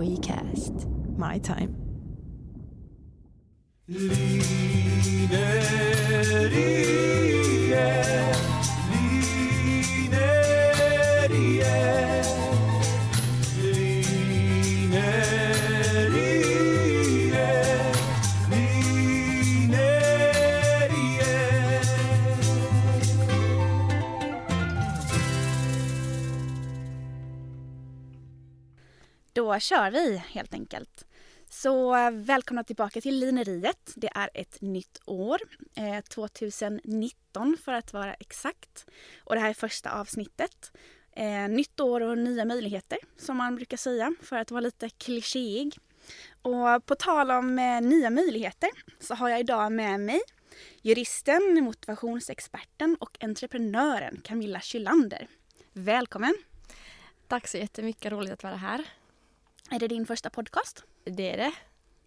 WeCast. My time. Då kör vi helt enkelt. Så välkomna tillbaka till Lineriet. Det är ett nytt år, eh, 2019 för att vara exakt. Och det här är första avsnittet. Eh, nytt år och nya möjligheter som man brukar säga för att vara lite klichéig. Och på tal om eh, nya möjligheter så har jag idag med mig juristen, motivationsexperten och entreprenören Camilla Kylander. Välkommen! Tack så jättemycket, roligt att vara här. Är det din första podcast? Det är det.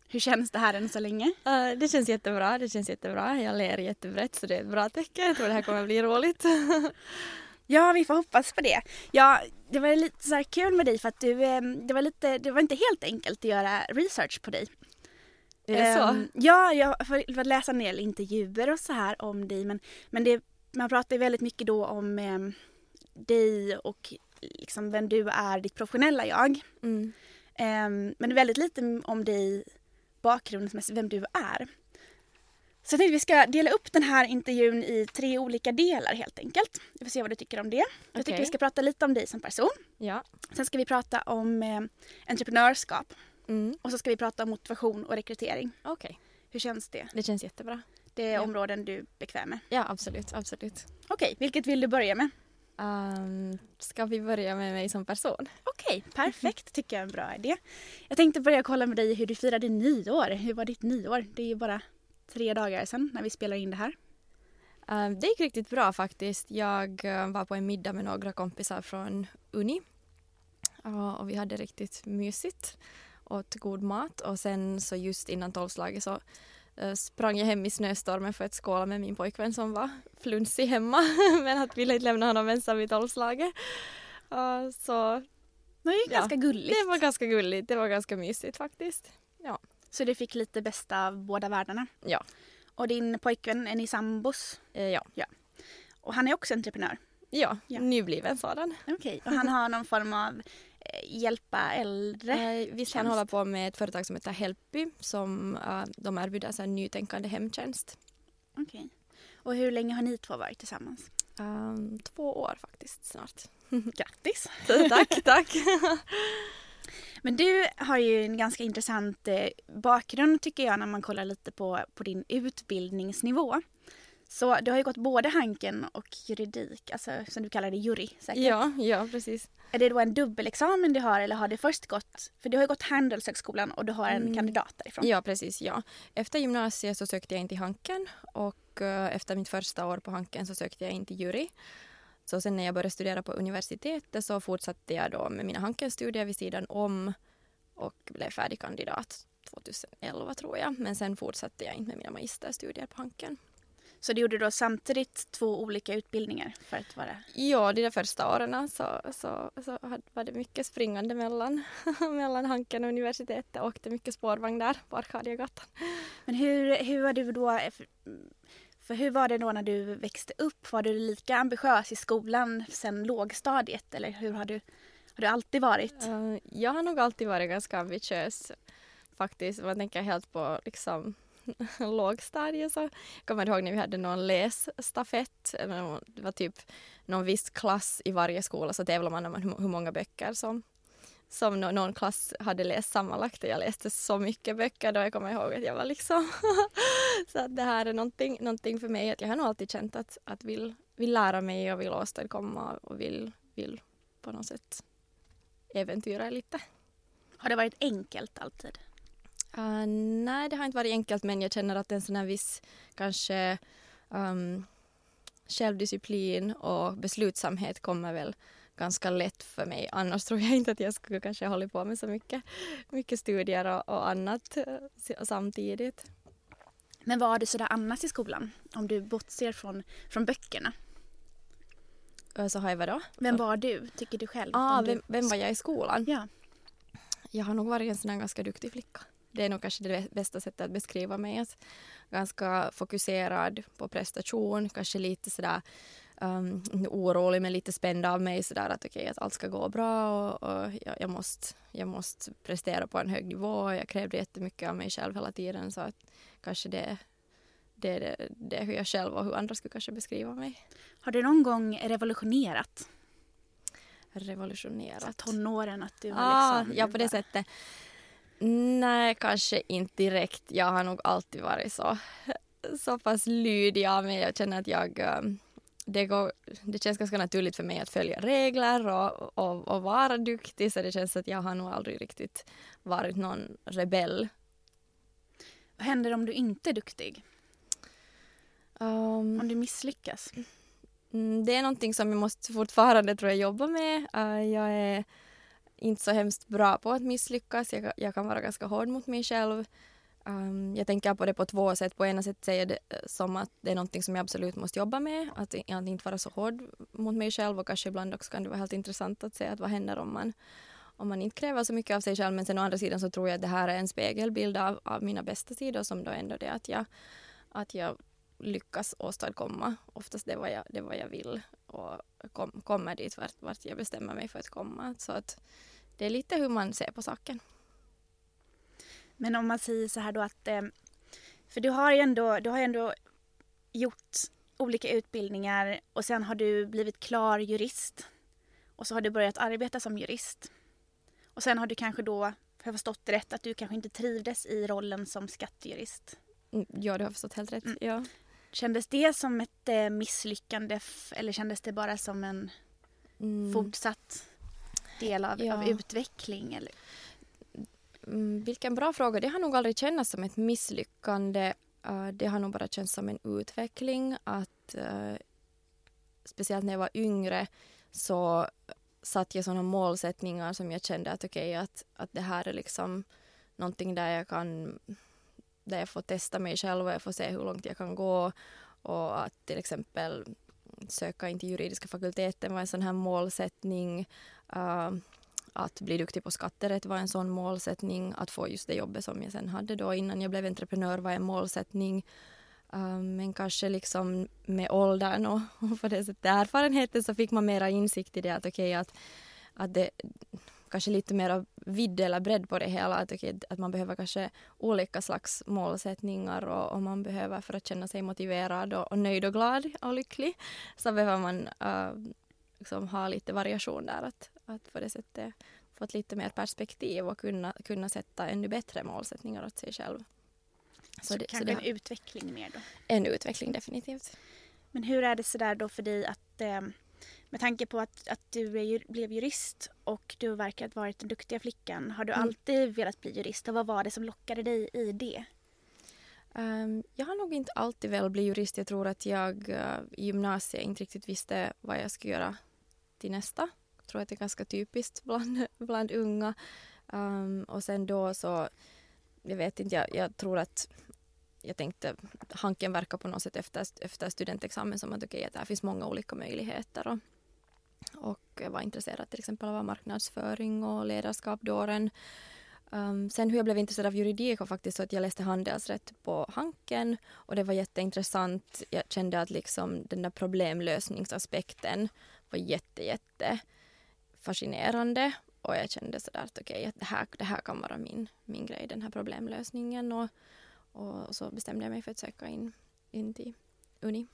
Hur känns det här än så länge? Uh, det känns jättebra, det känns jättebra. Jag ler jättebrett så det är ett bra tecken. Jag tror det här kommer att bli roligt. ja, vi får hoppas på det. Ja, det var lite så kul med dig för att du, ehm, det var lite, det var inte helt enkelt att göra research på dig. Är det så? Um, ja, jag har läsa en del intervjuer och så här om dig men, men det, man pratar väldigt mycket då om um, dig och liksom vem du är, ditt professionella jag. Mm. Um, men väldigt lite om dig bakgrundsmässigt, vem du är. Så jag tänkte att vi ska dela upp den här intervjun i tre olika delar helt enkelt. Vi får se vad du tycker om det. Jag tycker vi ska prata lite om dig som person. Ja. Sen ska vi prata om eh, entreprenörskap. Mm. Och så ska vi prata om motivation och rekrytering. Okej, Hur känns det? det känns jättebra. Det är Ja. områden du är bekväm med. Ja, absolut, absolut. Okej, vilket vill du börja med? Um, ska vi börja med mig som person? Okej, perfekt tycker jag är en bra idé. Jag tänkte börja kolla med dig hur du firade nyår. Hur var ditt nyår? Det är ju bara tre dagar sedan när vi spelar in det här. Um, det gick riktigt bra faktiskt. Jag eh, var på en middag med några kompisar från Uni. Och vi hade riktigt mysigt. Åt god mat och sen så just innan tolvslaget så sprang jag hem i snöstormen för att skåla med min pojkvän som var flunsig hemma men att ville inte lämna honom ensam i tolvslaget. Uh, så Det är ju Ja, ganska gulligt. det var ganska gulligt. Det var ganska mysigt faktiskt. Så du fick lite bästa av båda världarna. Ja. Och din pojkvän, är ni sambos? Eh, ja. Och han är också entreprenör. ja, Ja. nybliven sådan. Okej. Och han har någon form av eh, hjälpa äldre? Han tjänst. håller på med ett företag som heter Helpy som de erbjuder så här nytänkande hemtjänst. Okej. Och hur länge har ni två varit tillsammans? Um, två år faktiskt snart. Grattis! tack, tack. Men du har ju en ganska intressant eh, bakgrund tycker jag när man kollar lite på, på din utbildningsnivå. Så du har ju gått både Hanken och juridik, alltså som du kallar det jury säkert. ja, ja, precis. Är det då en dubbelexamen du har eller har det först gått, för du har ju gått Handelshögskolan och du har en Mm. kandidat därifrån. Ja, precis. Ja. Efter gymnasiet så sökte jag in till Hanken och eh, efter mitt första år på Hanken så sökte jag in till jury. Så sen när jag började studera på universitetet så fortsatte jag då med mina Hanken-studier vid sidan om och blev färdig kandidat 2011 tror jag. Men sen fortsatte jag inte med mina magisterstudier på Hanken. Så du gjorde då samtidigt två olika utbildningar för att vara... Ja, de där första åren så, så, så hade- var det mycket springande mellan, mellan Hanken och universitetet. Jag åkte mycket spårvagn där på Arkadiagatan. Men hur, hur var du då, för, för hur var det då när du växte upp? Var du lika ambitiös i skolan sen lågstadiet eller hur har du, har du alltid varit? Eh, jag har nog alltid varit ganska ambitiös faktiskt. Man tänker helt på liksom lågstadiet så jag kommer ihåg när vi hade någon lässtafett. Eh, det var typ någon viss klass i varje skola så tävlade man om hur många böcker som, som någon klass hade läst sammanlagt och jag läste så mycket böcker då jag kommer ihåg att jag var liksom så att det här är någonting, någonting för mig att jag har nog alltid känt att, att vill, vill lära mig och vill åstadkomma och vill, vill på något sätt äventyra lite. Har det varit enkelt alltid? Uh, nej, det har inte varit enkelt men jag känner att en sån här viss kanske um, självdisciplin och beslutsamhet kommer väl ganska lätt för mig. Annars tror jag inte att jag skulle kanske hålla på med så mycket, mycket studier och, och annat eh, samtidigt. Men var du sådär annars i skolan? Om du bortser från, från böckerna. Uh, så har jag vadå? Vem var du, tycker du själv? Ah, vem, vem var jag i skolan? Ja. jag har nog varit en sån här ganska duktig flicka. Det är nog kanske det bästa sättet att beskriva mig. Att ganska fokuserad på prestation, kanske lite sådär um, orolig men lite spänd av mig sådär att okej okay, att allt ska gå bra och, och jag, jag, måste, jag måste prestera på en hög nivå. Jag krävde jättemycket av mig själv hela tiden så att kanske det det det, det är hur jag själv och hur andra skulle kanske beskriva mig. Har du någon gång revolutionerat? Revolutionerat? Så tonåren, att du har ah, liksom... Ja, på det sättet. Nej, kanske inte direkt. Jag har nog alltid varit så, så pass lydig av mig. Jag känner att jag... Um, det, går, det känns ganska naturligt för mig att följa regler och, och, och vara duktig så det känns att jag har nog aldrig riktigt varit någon rebell. Vad händer om du inte är duktig? Um, om du misslyckas? Mm, det är någonting som jag måste fortfarande tror jag jobba med. Uh, jag är inte så hemskt bra på att misslyckas. Jag, jag kan vara ganska hård mot mig själv. Um, jag tänker på det på två sätt. På ena sätt säger jag det eh, som att det är någonting som jag absolut måste jobba med. Att, att inte vara så hård mot mig själv och kanske ibland också kan det vara helt intressant att se att vad händer om man, om man inte kräver så mycket av sig själv. Men sen å andra sidan så tror jag att det här är en spegelbild av, av mina bästa sidor som då ändå det att jag, att jag lyckas åstadkomma oftast det vad jag, det vad jag vill och kom, kommer dit vart, vart jag bestämmer mig för att komma. Så att det är lite hur man ser på saken. Men om man säger så här då att, eh, för du har ju ändå, du har ändå gjort olika utbildningar och sen har du blivit klar jurist. Och så har du börjat arbeta som jurist. Och sen har du kanske då, har jag förstått rätt, att du kanske inte trivdes i rollen som skattejurist. Mm, ja, du har förstått helt rätt. Mm. Ja. Kändes det som ett eh, misslyckande eller kändes det bara som en mm. fortsatt del av, ja. av utveckling? Eller? Mm, vilken bra fråga. Det har nog aldrig känts som ett misslyckande. Uh, det har nog bara känts som en utveckling. Att, uh, speciellt när jag var yngre så satt jag sådana målsättningar som jag kände att okej, okay, att, att det här är liksom någonting där jag kan där jag får testa mig själv och jag får se hur långt jag kan gå. Och att till exempel söka in till juridiska fakulteten var en sån här målsättning. Uh, att bli duktig på skatterätt var en sån målsättning. Att få just det jobbet som jag sen hade då innan jag blev entreprenör var en målsättning. Uh, men kanske liksom med åldern och, och på det sättet erfarenheten så fick man mera insikt i det att okej okay, att, att det, kanske lite mer vidd eller bredd på det hela. Att, okay, att man behöver kanske olika slags målsättningar och, och man behöver för att känna sig motiverad och, och nöjd och glad och lycklig så behöver man uh, liksom ha lite variation där. Att, att på det sättet få ett lite mer perspektiv och kunna, kunna sätta ännu bättre målsättningar åt sig själv. Så, så det, kanske så det, en utveckling mer då? En utveckling definitivt. Men hur är det sådär då för dig att eh, med tanke på att, att du är, blev jurist och du verkar ha varit den duktiga flickan. Har du mm. alltid velat bli jurist och vad var det som lockade dig i det? Um, jag har nog inte alltid velat bli jurist. Jag tror att jag uh, i gymnasiet inte riktigt visste vad jag skulle göra till nästa. Jag tror att det är ganska typiskt bland, bland unga. Um, och sen då så, jag vet inte, jag, jag tror att jag tänkte, hanken verkar på något sätt efter, efter studentexamen som att, okay, att det finns många olika möjligheter. Och, och var intresserad till exempel av marknadsföring och ledarskap dåren. Um, sen hur jag blev intresserad av juridik var faktiskt så att jag läste handelsrätt på Hanken och det var jätteintressant. Jag kände att liksom den där problemlösningsaspekten var jätte, jätte fascinerande och jag kände sådär att okej, okay, det, här, det här kan vara min, min grej, den här problemlösningen och, och så bestämde jag mig för att söka in, in till Uni.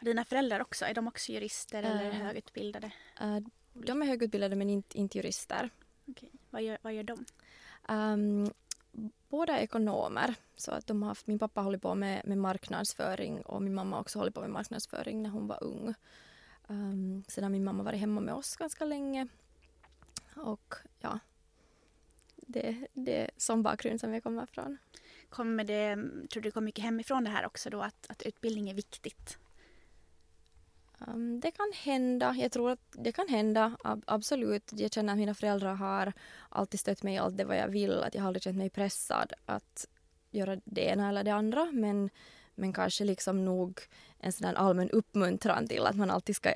Dina föräldrar också, är de också jurister eller uh, högutbildade? Uh, de är högutbildade men inte, inte jurister. Okay. Vad, gör, vad gör de? Um, båda ekonomer. Så att de har haft, min pappa håller på med, med marknadsföring och min mamma också håller på med marknadsföring när hon var ung. Um, sen har min mamma varit hemma med oss ganska länge. Och ja, det, det är som bakgrund som jag kommer från. Kommer det, tror du det kommer mycket hemifrån det här också då att, att utbildning är viktigt? Um, det kan hända. Jag tror att det kan hända. Ab absolut. Jag känner att mina föräldrar har alltid stött mig i allt det vad jag vill. Att jag har aldrig känt mig pressad att göra det ena eller det andra. Men, men kanske liksom nog en sån allmän uppmuntran till att man alltid ska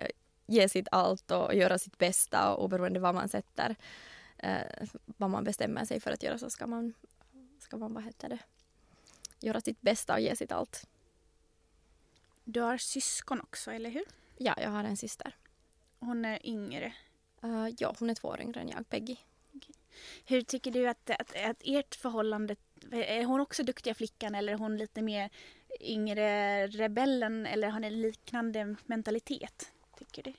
ge sitt allt och göra sitt bästa och oberoende vad man sätter, eh, vad man bestämmer sig för att göra så ska man, ska man vad heter det, göra sitt bästa och ge sitt allt. Du har syskon också, eller hur? Ja, jag har en syster. Hon är yngre. Uh, ja, hon är två år yngre än jag, Peggy. Okay. Hur tycker du att, att, att ert förhållande, är hon också duktiga flickan eller är hon lite mer yngre rebellen eller har ni liknande mentalitet, tycker du?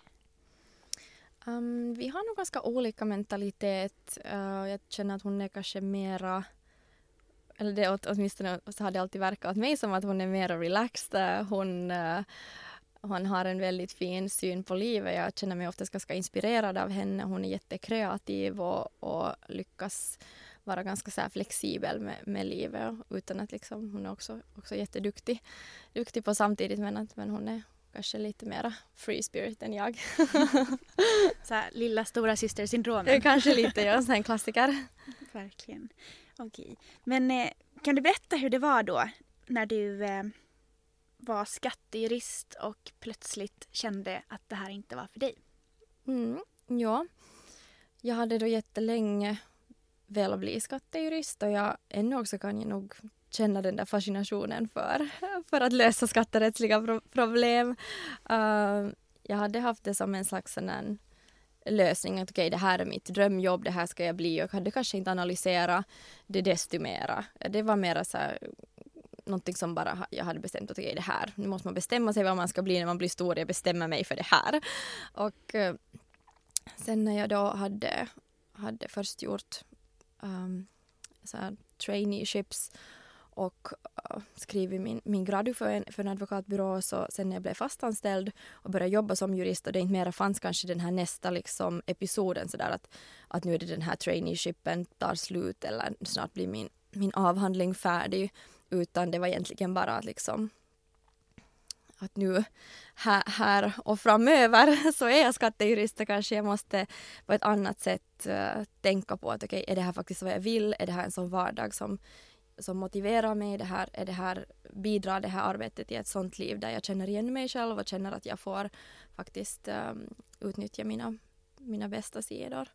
Um, vi har nog ganska olika mentalitet. Uh, jag känner att hon är kanske mera eller det åt, åtminstone så har det alltid verkat åt mig som att hon är mer relaxed. Hon, uh, hon har en väldigt fin syn på livet. Jag känner mig ofta ganska inspirerad av henne. Hon är jättekreativ och, och lyckas vara ganska så flexibel med, med livet utan att liksom, hon är också, också jätteduktig duktig på samtidigt men, att, men hon är kanske lite mera free spirit än jag. så här, lilla stora syster syndromet. kanske lite, ja, en klassiker. Verkligen. Okej. Men eh, kan du berätta hur det var då när du eh, var skattejurist och plötsligt kände att det här inte var för dig? Mm, ja, jag hade då jättelänge velat bli skattejurist och jag ännu också kan jag nog känna den där fascinationen för, för att lösa skatterättsliga pro problem. Uh, jag hade haft det som en slags sån lösning att okej okay, det här är mitt drömjobb, det här ska jag bli. och hade kanske inte analyserat det desto mera. Det var mera så här, någonting som bara jag hade bestämt att okej okay, det här, nu måste man bestämma sig vad man ska bli när man blir stor. Jag bestämmer mig för det här. Och eh, sen när jag då hade, hade först gjort um, så här, traineeships och uh, skrivit min, min gradu för en, för en advokatbyrå. Så sen när jag blev fastanställd och började jobba som jurist och det inte mera fanns kanske den här nästa liksom, episoden sådär att, att nu är det den här traineeshipen tar slut eller snart blir min, min avhandling färdig. Utan det var egentligen bara att liksom att nu här, här och framöver så är jag skattejurist och kanske jag måste på ett annat sätt uh, tänka på att okej, okay, är det här faktiskt vad jag vill? Är det här en sån vardag som som motiverar mig, det här, är det här, bidrar det här arbetet i ett sånt liv där jag känner igen mig själv och känner att jag får faktiskt um, utnyttja mina, mina bästa sidor.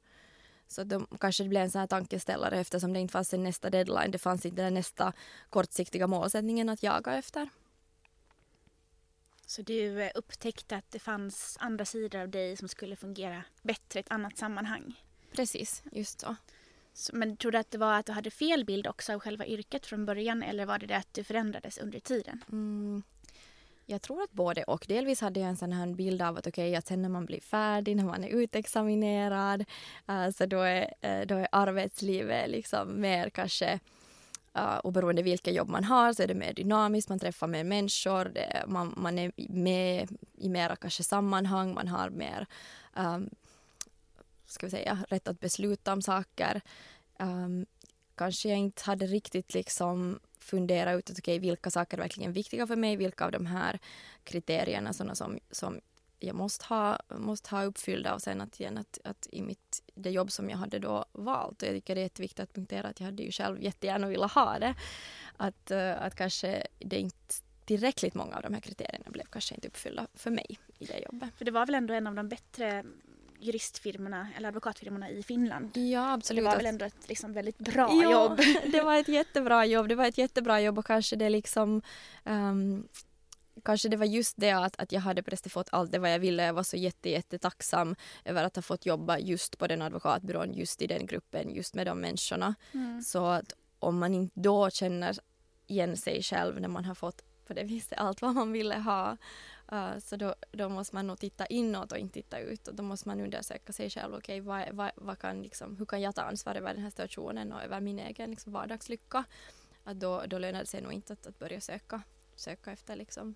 Så då kanske det blev en sån här tankeställare eftersom det inte fanns en nästa deadline, det fanns inte den nästa kortsiktiga målsättningen att jaga efter. Så du eh, upptäckte att det fanns andra sidor av dig som skulle fungera bättre i ett annat sammanhang? Precis, just så. Men tror du att det var att du hade fel bild också av själva yrket från början eller var det det att du förändrades under tiden? Mm. Jag tror att både och. Delvis hade jag en sån här bild av att okej, okay, att sen när man blir färdig, när man är utexaminerad, uh, så då är, uh, då är arbetslivet liksom mer kanske Uh, oberoende vilka jobb man har så är det mer dynamiskt, man träffar mer människor, det, man, man är med i mera kanske sammanhang, man har mer um, ska vi säga, rätt att besluta om saker. Um, kanske jag inte hade riktigt liksom fundera ut att okay, vilka saker är verkligen viktiga för mig, vilka av de här kriterierna sådana som, som jag måste ha, måste ha uppfyllda och sen att, igen, att, att i mitt, det jobb som jag hade då valt och jag tycker det är jätteviktigt att punktera att jag hade ju själv jättegärna velat ha det. Att, uh, att kanske det inte tillräckligt många av de här kriterierna blev kanske inte uppfyllda för mig i det jobbet. För det var väl ändå en av de bättre juristfirmorna eller advokatfirmorna i Finland. Ja absolut. Det var väl ändå ett liksom väldigt bra ja, jobb. det var ett jättebra jobb. Det var ett jättebra jobb och kanske det liksom um, Kanske det var just det att, att jag hade precis fått allt det vad jag ville. Jag var så jätte, jättetacksam över att ha fått jobba just på den advokatbyrån, just i den gruppen, just med de människorna. Mm. Så att om man inte då känner igen sig själv när man har fått på det viset allt vad man ville ha Uh, så då, då måste man nog titta inåt och inte titta ut och då måste man undersöka sig själv. Okej, okay, vad, vad, vad kan liksom, hur kan jag ta ansvar över den här situationen och över min egen liksom, vardagslycka? Att då, då lönar det sig nog inte att, att börja söka, söka efter liksom,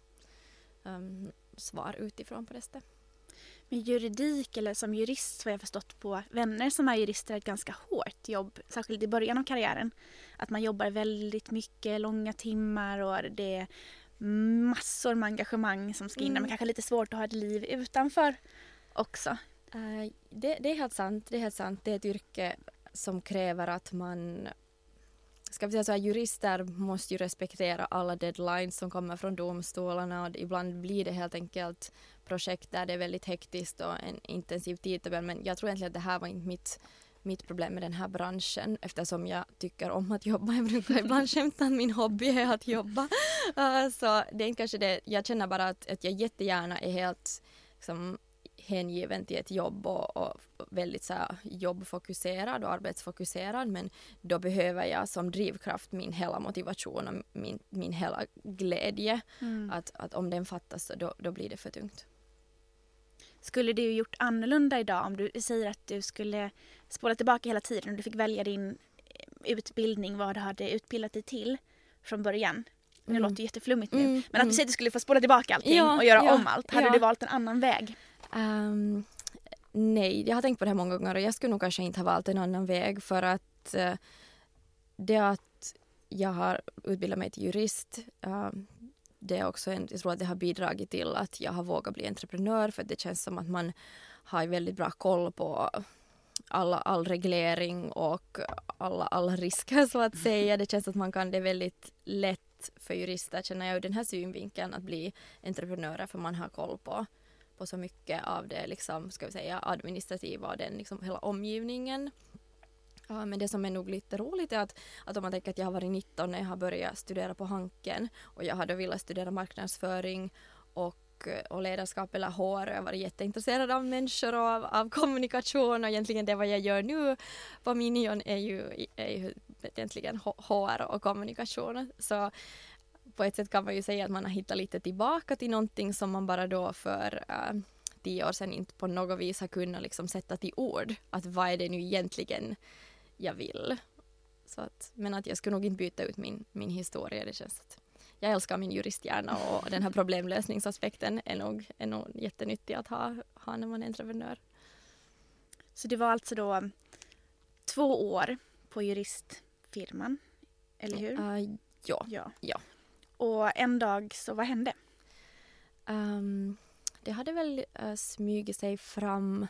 um, svar utifrån på det sättet. Men juridik eller som jurist så har jag förstått på vänner som är jurister är ett ganska hårt jobb, särskilt i början av karriären. Att man jobbar väldigt mycket, långa timmar och det massor med engagemang som ska in. Mm. Men kanske lite svårt att ha ett liv utanför också. Uh, det, det, är helt sant. Det är helt sant. Det är ett yrke som kräver att man ska vi säga så här, jurister måste ju respektera alla deadlines som kommer från domstolarna och ibland blir det helt enkelt projekt där det är väldigt hektiskt och en intensiv tidtabell men jag tror egentligen att det här var inte mitt mitt problem med den här branschen eftersom jag tycker om att jobba. Jag brukar ibland skämta att min hobby är att jobba. Uh, så det är inte kanske det, jag känner bara att, att jag jättegärna är helt liksom, hängiven till ett jobb och, och väldigt så här, jobbfokuserad och arbetsfokuserad men då behöver jag som drivkraft min hela motivation och min, min hela glädje. Mm. Att, att om den fattas då, då blir det för tungt. Skulle du gjort annorlunda idag om du säger att du skulle spola tillbaka hela tiden och du fick välja din eh, utbildning, vad du hade utbildat dig till från början? Det mm. låter jätteflummigt nu. Mm, men att du säger att du skulle få spola tillbaka allting ja, och göra ja, om allt. Hade ja. du valt en annan väg? Um, nej, jag har tänkt på det här många gånger och jag skulle nog kanske inte ha valt en annan väg för att uh, det att jag har utbildat mig till jurist uh, det är också en, jag tror att det har bidragit till att jag har vågat bli entreprenör för det känns som att man har väldigt bra koll på alla, all reglering och alla, alla risker så att säga. Det känns att man kan, det väldigt lätt för jurister känner jag ur den här synvinkeln att bli entreprenörer för man har koll på, på så mycket av det liksom, ska vi säga, administrativa och den liksom hela omgivningen. Ja, men det som är nog lite roligt är att, att om man tänker att jag har varit 19 när jag har börjat studera på Hanken och jag hade velat studera marknadsföring och, och ledarskap eller HR jag har varit jätteintresserad av människor och av, av kommunikation och egentligen det vad jag gör nu på Minion är ju, är ju egentligen HR och kommunikation. Så på ett sätt kan man ju säga att man har hittat lite tillbaka till någonting som man bara då för uh, tio år sedan inte på något vis har kunnat liksom sätta till ord. Att vad är det nu egentligen jag vill. Så att, men att jag skulle nog inte byta ut min, min historia. Det känns att jag älskar min juristhjärna och den här problemlösningsaspekten är nog, är nog jättenyttig att ha, ha när man är entreprenör. Så det var alltså då två år på juristfirman, eller hur? Uh, ja. ja. ja. Och en dag så vad hände? Um, det hade väl uh, smugit sig fram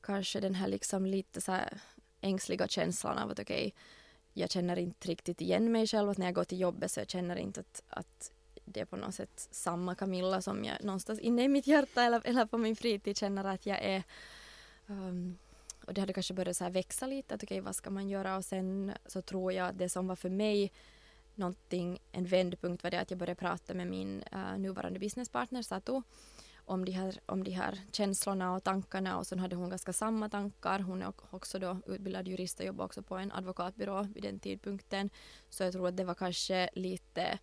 kanske den här liksom lite så här ängsliga känslan av att okej, okay, jag känner inte riktigt igen mig själv. Att när jag går till jobbet så jag känner inte att, att det är på något sätt samma Camilla som jag någonstans inne i mitt hjärta eller, eller på min fritid känner att jag är. Um, och det hade kanske börjat så här växa lite, att okej okay, vad ska man göra? Och sen så tror jag att det som var för mig någonting, en vändpunkt var det att jag började prata med min uh, nuvarande businesspartner Satu om de, här, om de här känslorna och tankarna och sen hade hon ganska samma tankar. Hon är också då utbildad jurist och jobbar också på en advokatbyrå vid den tidpunkten. Så jag tror att det var kanske lite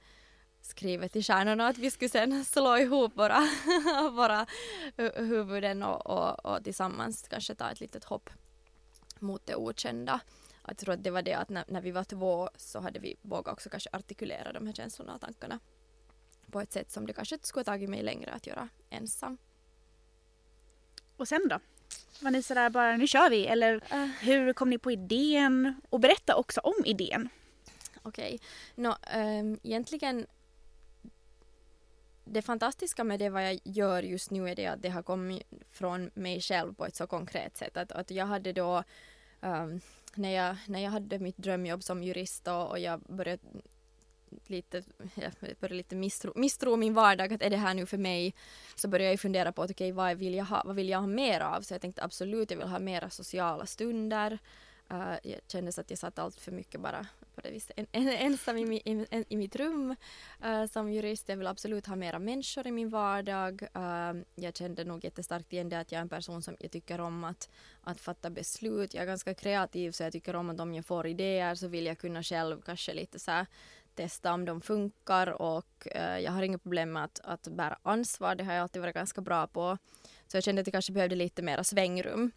skrivet i stjärnorna att vi skulle sen slå ihop våra, våra huvuden och, och, och tillsammans kanske ta ett litet hopp mot det okända. Jag tror att det var det att när, när vi var två så hade vi vågat också kanske artikulera de här känslorna och tankarna på ett sätt som det kanske skulle ha tagit mig längre att göra ensam. Och sen då? Var ni sådär bara nu kör vi eller uh. hur kom ni på idén? Och berätta också om idén. Okej, okay. no, um, egentligen det fantastiska med det vad jag gör just nu är det att det har kommit från mig själv på ett så konkret sätt. Att, att jag hade då um, när, jag, när jag hade mitt drömjobb som jurist och, och jag började lite, jag började lite misstro, misstro min vardag, att är det här nu för mig? Så började jag fundera på att okej, okay, vad vill jag ha, vad vill jag ha mer av? Så jag tänkte absolut, jag vill ha mera sociala stunder. Uh, jag kände att jag satt allt för mycket bara på det viset en, en, ensam i, i, en, i mitt rum uh, som jurist. Jag vill absolut ha mera människor i min vardag. Uh, jag kände nog jättestarkt igen det att jag är en person som jag tycker om att, att fatta beslut. Jag är ganska kreativ så jag tycker om att om jag får idéer så vill jag kunna själv kanske lite så här testa om de funkar och eh, jag har inga problem med att, att bära ansvar. Det har jag alltid varit ganska bra på. Så jag kände att jag kanske behövde lite mera svängrum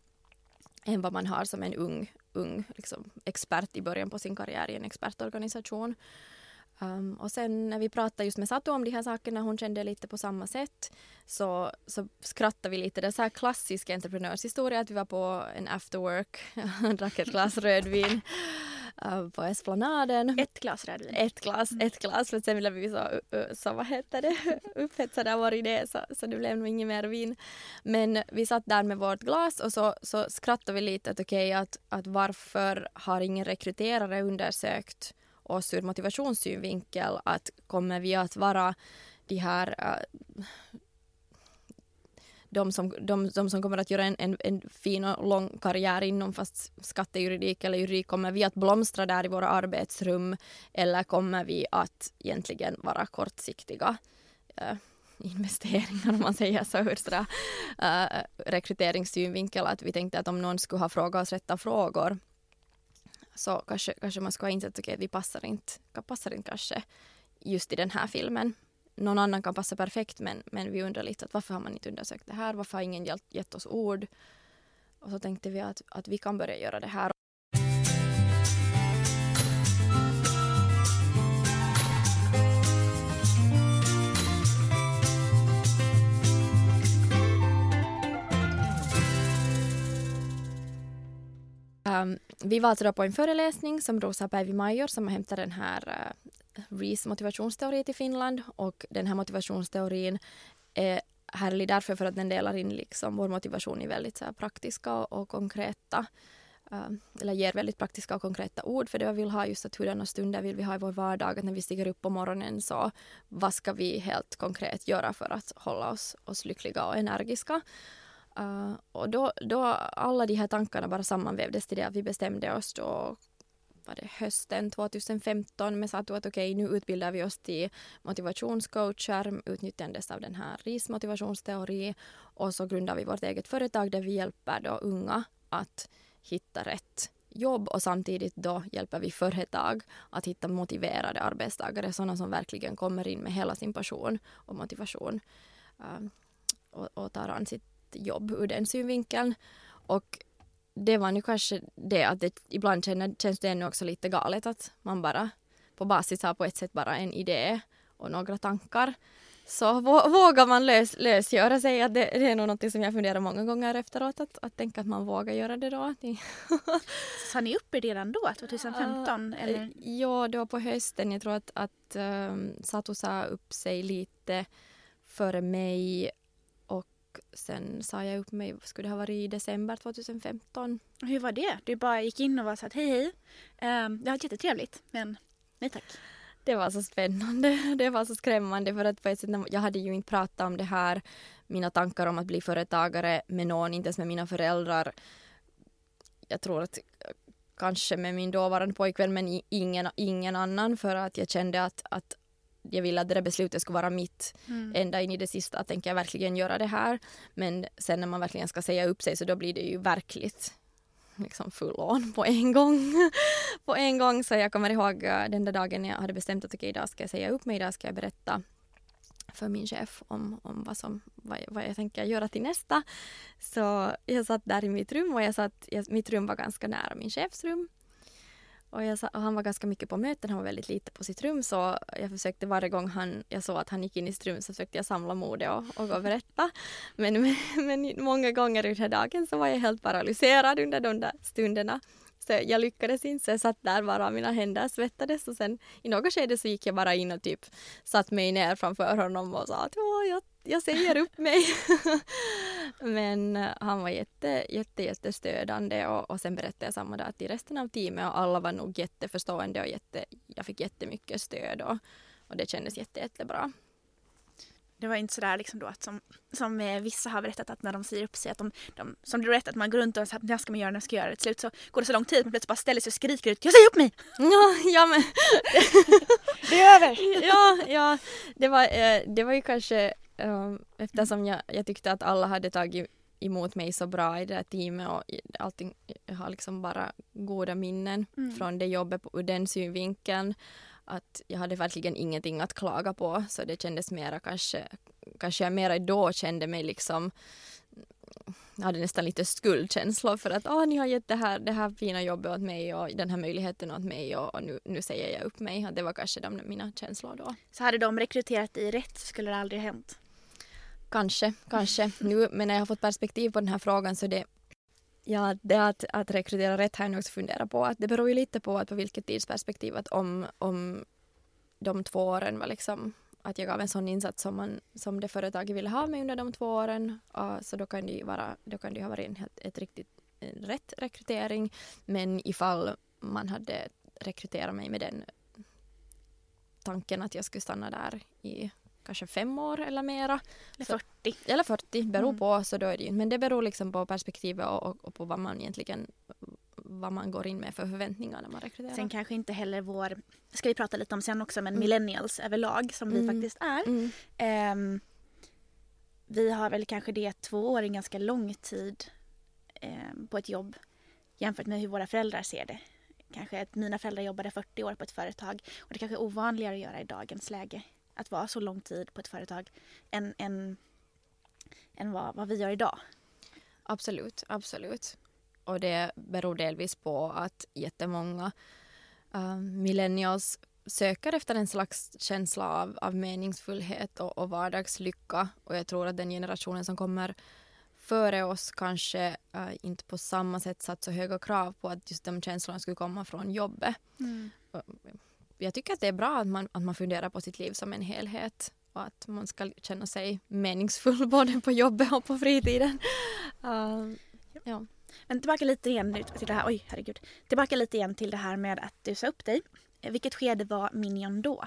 än vad man har som en ung, ung liksom, expert i början på sin karriär i en expertorganisation. Um, och sen när vi pratade just med Satu om de här sakerna, hon kände lite på samma sätt, så, så skrattade vi lite. Det är så här klassisk entreprenörshistoria att vi var på en afterwork, drack ett glas rödvin på Esplanaden. Ett glas rödvin? Ett glas, ett glas. För sen blev vi så, så vad heter det, upphetsade av vår idé så, så det blev nog inget mer vin. Men vi satt där med vårt glas och så, så skrattade vi lite att okej okay, att, att varför har ingen rekryterare undersökt oss ur motivationssynvinkel att kommer vi att vara de här de som, de, de som kommer att göra en, en, en fin och lång karriär inom fast skattejuridik eller juridik, kommer vi att blomstra där i våra arbetsrum eller kommer vi att egentligen vara kortsiktiga? Uh, investeringar om man säger så ur uh, rekryteringssynvinkel att vi tänkte att om någon skulle ha frågat oss rätta frågor så kanske, kanske man skulle ha insett att okay, vi passar inte, passar inte kanske just i den här filmen någon annan kan passa perfekt men, men vi undrar lite att varför har man inte undersökt det här? Varför har ingen gett oss ord? Och så tänkte vi att, att vi kan börja göra det här. Um, vi var alltså då på en föreläsning som Rosa Päivi-Major som har hämtat den här eh, uh, RIS motivationsteori till Finland. Och den här motivationsteorin är härlig därför för att den delar in liksom vår motivation i väldigt så praktiska och konkreta ehm, eller ger väldigt praktiska och konkreta ord. För det vi vill ha just att hurdana stunder vill vi ha i vår vardag? Att när vi stiger upp på morgonen så vad ska vi helt konkret göra för att hålla oss, oss lyckliga och energiska. Uh, och då, då alla de här tankarna bara sammanvävdes till det att vi bestämde oss då var det hösten 2015 med sa att okej okay, nu utbildar vi oss till motivationscoacher utnyttjandes av den här RIS motivationsteori och så grundar vi vårt eget företag där vi hjälper då unga att hitta rätt jobb och samtidigt då hjälper vi företag att hitta motiverade arbetstagare, sådana som verkligen kommer in med hela sin passion och motivation uh, och, och tar an sitt jobb ur den synvinkeln. Och det var nu kanske det att det ibland känner, känns det ännu också lite galet att man bara på basis har på ett sätt bara en idé och några tankar. Så vågar man lös, lösgöra sig, att det, det är nog något som jag funderar många gånger efteråt, att, att tänka att man vågar göra det då. Sa ni upp er redan då, 2015? Uh, eller? Ja, det var på hösten. Jag tror att, att um, Satu sa upp sig lite före mig sen sa jag upp mig, skulle det ha varit i december 2015. Hur var det? Du bara gick in och var så att hej hej, um, det var jättetrevligt men nej tack. Det var så spännande, det var så skrämmande för att på ett sätt, jag hade ju inte pratat om det här, mina tankar om att bli företagare med någon, inte ens med mina föräldrar. Jag tror att kanske med min dåvarande pojkvän men ingen, ingen annan för att jag kände att, att jag ville att det där beslutet skulle vara mitt mm. ända in i det sista. Tänker jag verkligen göra det här? Men sen när man verkligen ska säga upp sig så då blir det ju verkligt liksom full on på en gång. på en gång så jag kommer ihåg uh, den där dagen jag hade bestämt att okej okay, idag ska jag säga upp mig, idag ska jag berätta för min chef om, om vad, som, vad, vad jag tänker göra till nästa. Så jag satt där i mitt rum och jag satt, jag, mitt rum var ganska nära min chefs rum. Och, jag, och, han var ganska mycket på möten, han var väldigt lite på sitt rum så jag försökte varje gång han, jag såg att han gick in i sitt rum så försökte jag samla modet och, och gå och berätta. Men, men, men många gånger under dagen så var jag helt paralyserad under de där stunderna. Så jag lyckades inte, så jag satt där bara, mina händer svettades och sen i något skede så gick jag bara in och typ satt mig ner framför honom och sa att jag, jag säger upp mig. Men eh, han var jätte, jätte, jättestödande och, och sen berättade jag samma dag till resten av teamet och alla var nog jätteförstående och jätte, jag fick jättemycket stöd och, och det kändes jätte, jättebra det var inte sådär liksom då att som, som eh, vissa har berättat att när de säger upp sig att de, de som du berättade att man går runt och säger när ska man göra, när ska jag göra? Till slut så går det så lång tid att man plötsligt bara ställer sig och skriker ut jag säger upp mig! Ja, ja men det är över! ja, ja, det var, eh, det var ju kanske eh, eftersom jag, jag tyckte att alla hade tagit emot mig så bra i det här teamet och allting, jag har liksom bara goda minnen mm. från det jobbet ur den synvinkeln att jag hade verkligen ingenting att klaga på så det kändes mera kanske, kanske jag mera då kände mig liksom jag hade nästan lite skuldkänslor för att ah, ni har gett det här, det här fina jobbet åt mig och den här möjligheten åt mig och, och nu, nu säger jag upp mig. Det var kanske de, mina känslor då. Så hade de rekryterat dig rätt så skulle det aldrig ha hänt? Kanske, kanske. Nu, men när jag har fått perspektiv på den här frågan så det Ja, det att, att rekrytera rätt har jag också funderat på. Att det beror ju lite på att på vilket tidsperspektiv. Att om, om de två åren var liksom att jag gav en sån insats som, man, som det företaget ville ha mig under de två åren. Uh, så då kan det ju vara, då kan det ha varit en, helt, ett riktigt en rätt rekrytering. Men ifall man hade rekryterat mig med den tanken att jag skulle stanna där i kanske fem år eller mera. Eller Så- 40. Eller 40, beror Mm. på. Så då är det, ju- men det beror liksom på perspektivet och, och, och på vad man egentligen vad man går in med för förväntningar när man rekryterar. Sen kanske inte heller vår, ska vi prata lite om sen också, men Mm. millennials överlag som vi Mm. faktiskt är. Ehm, vi har väl kanske det två år en ganska lång tid ehm, på ett jobb jämfört med hur våra föräldrar ser det. Kanske att mina föräldrar jobbade 40 år på ett företag och det kanske är ovanligare att göra i dagens läge. Att vara så lång tid på ett företag än, än, än vad, vad vi gör idag. Absolut, absolut. Och det beror delvis på att jättemånga uh, millennials söker efter en slags känsla av, av meningsfullhet och, och vardagslycka. Och jag tror att den generationen som kommer före oss kanske uh, inte på samma sätt satt så höga krav på att just de känslorna skulle komma från jobbet. Och Jag tycker att det är bra att man, att man funderar på sitt liv som en helhet och att man ska känna sig meningsfull både på jobbet och på fritiden. Uh, ja. Men tillbaka lite igen nu till det här, oj herregud. Tillbaka lite igen till det här med att du sa upp dig. Eh, Vilket skede var Minion då?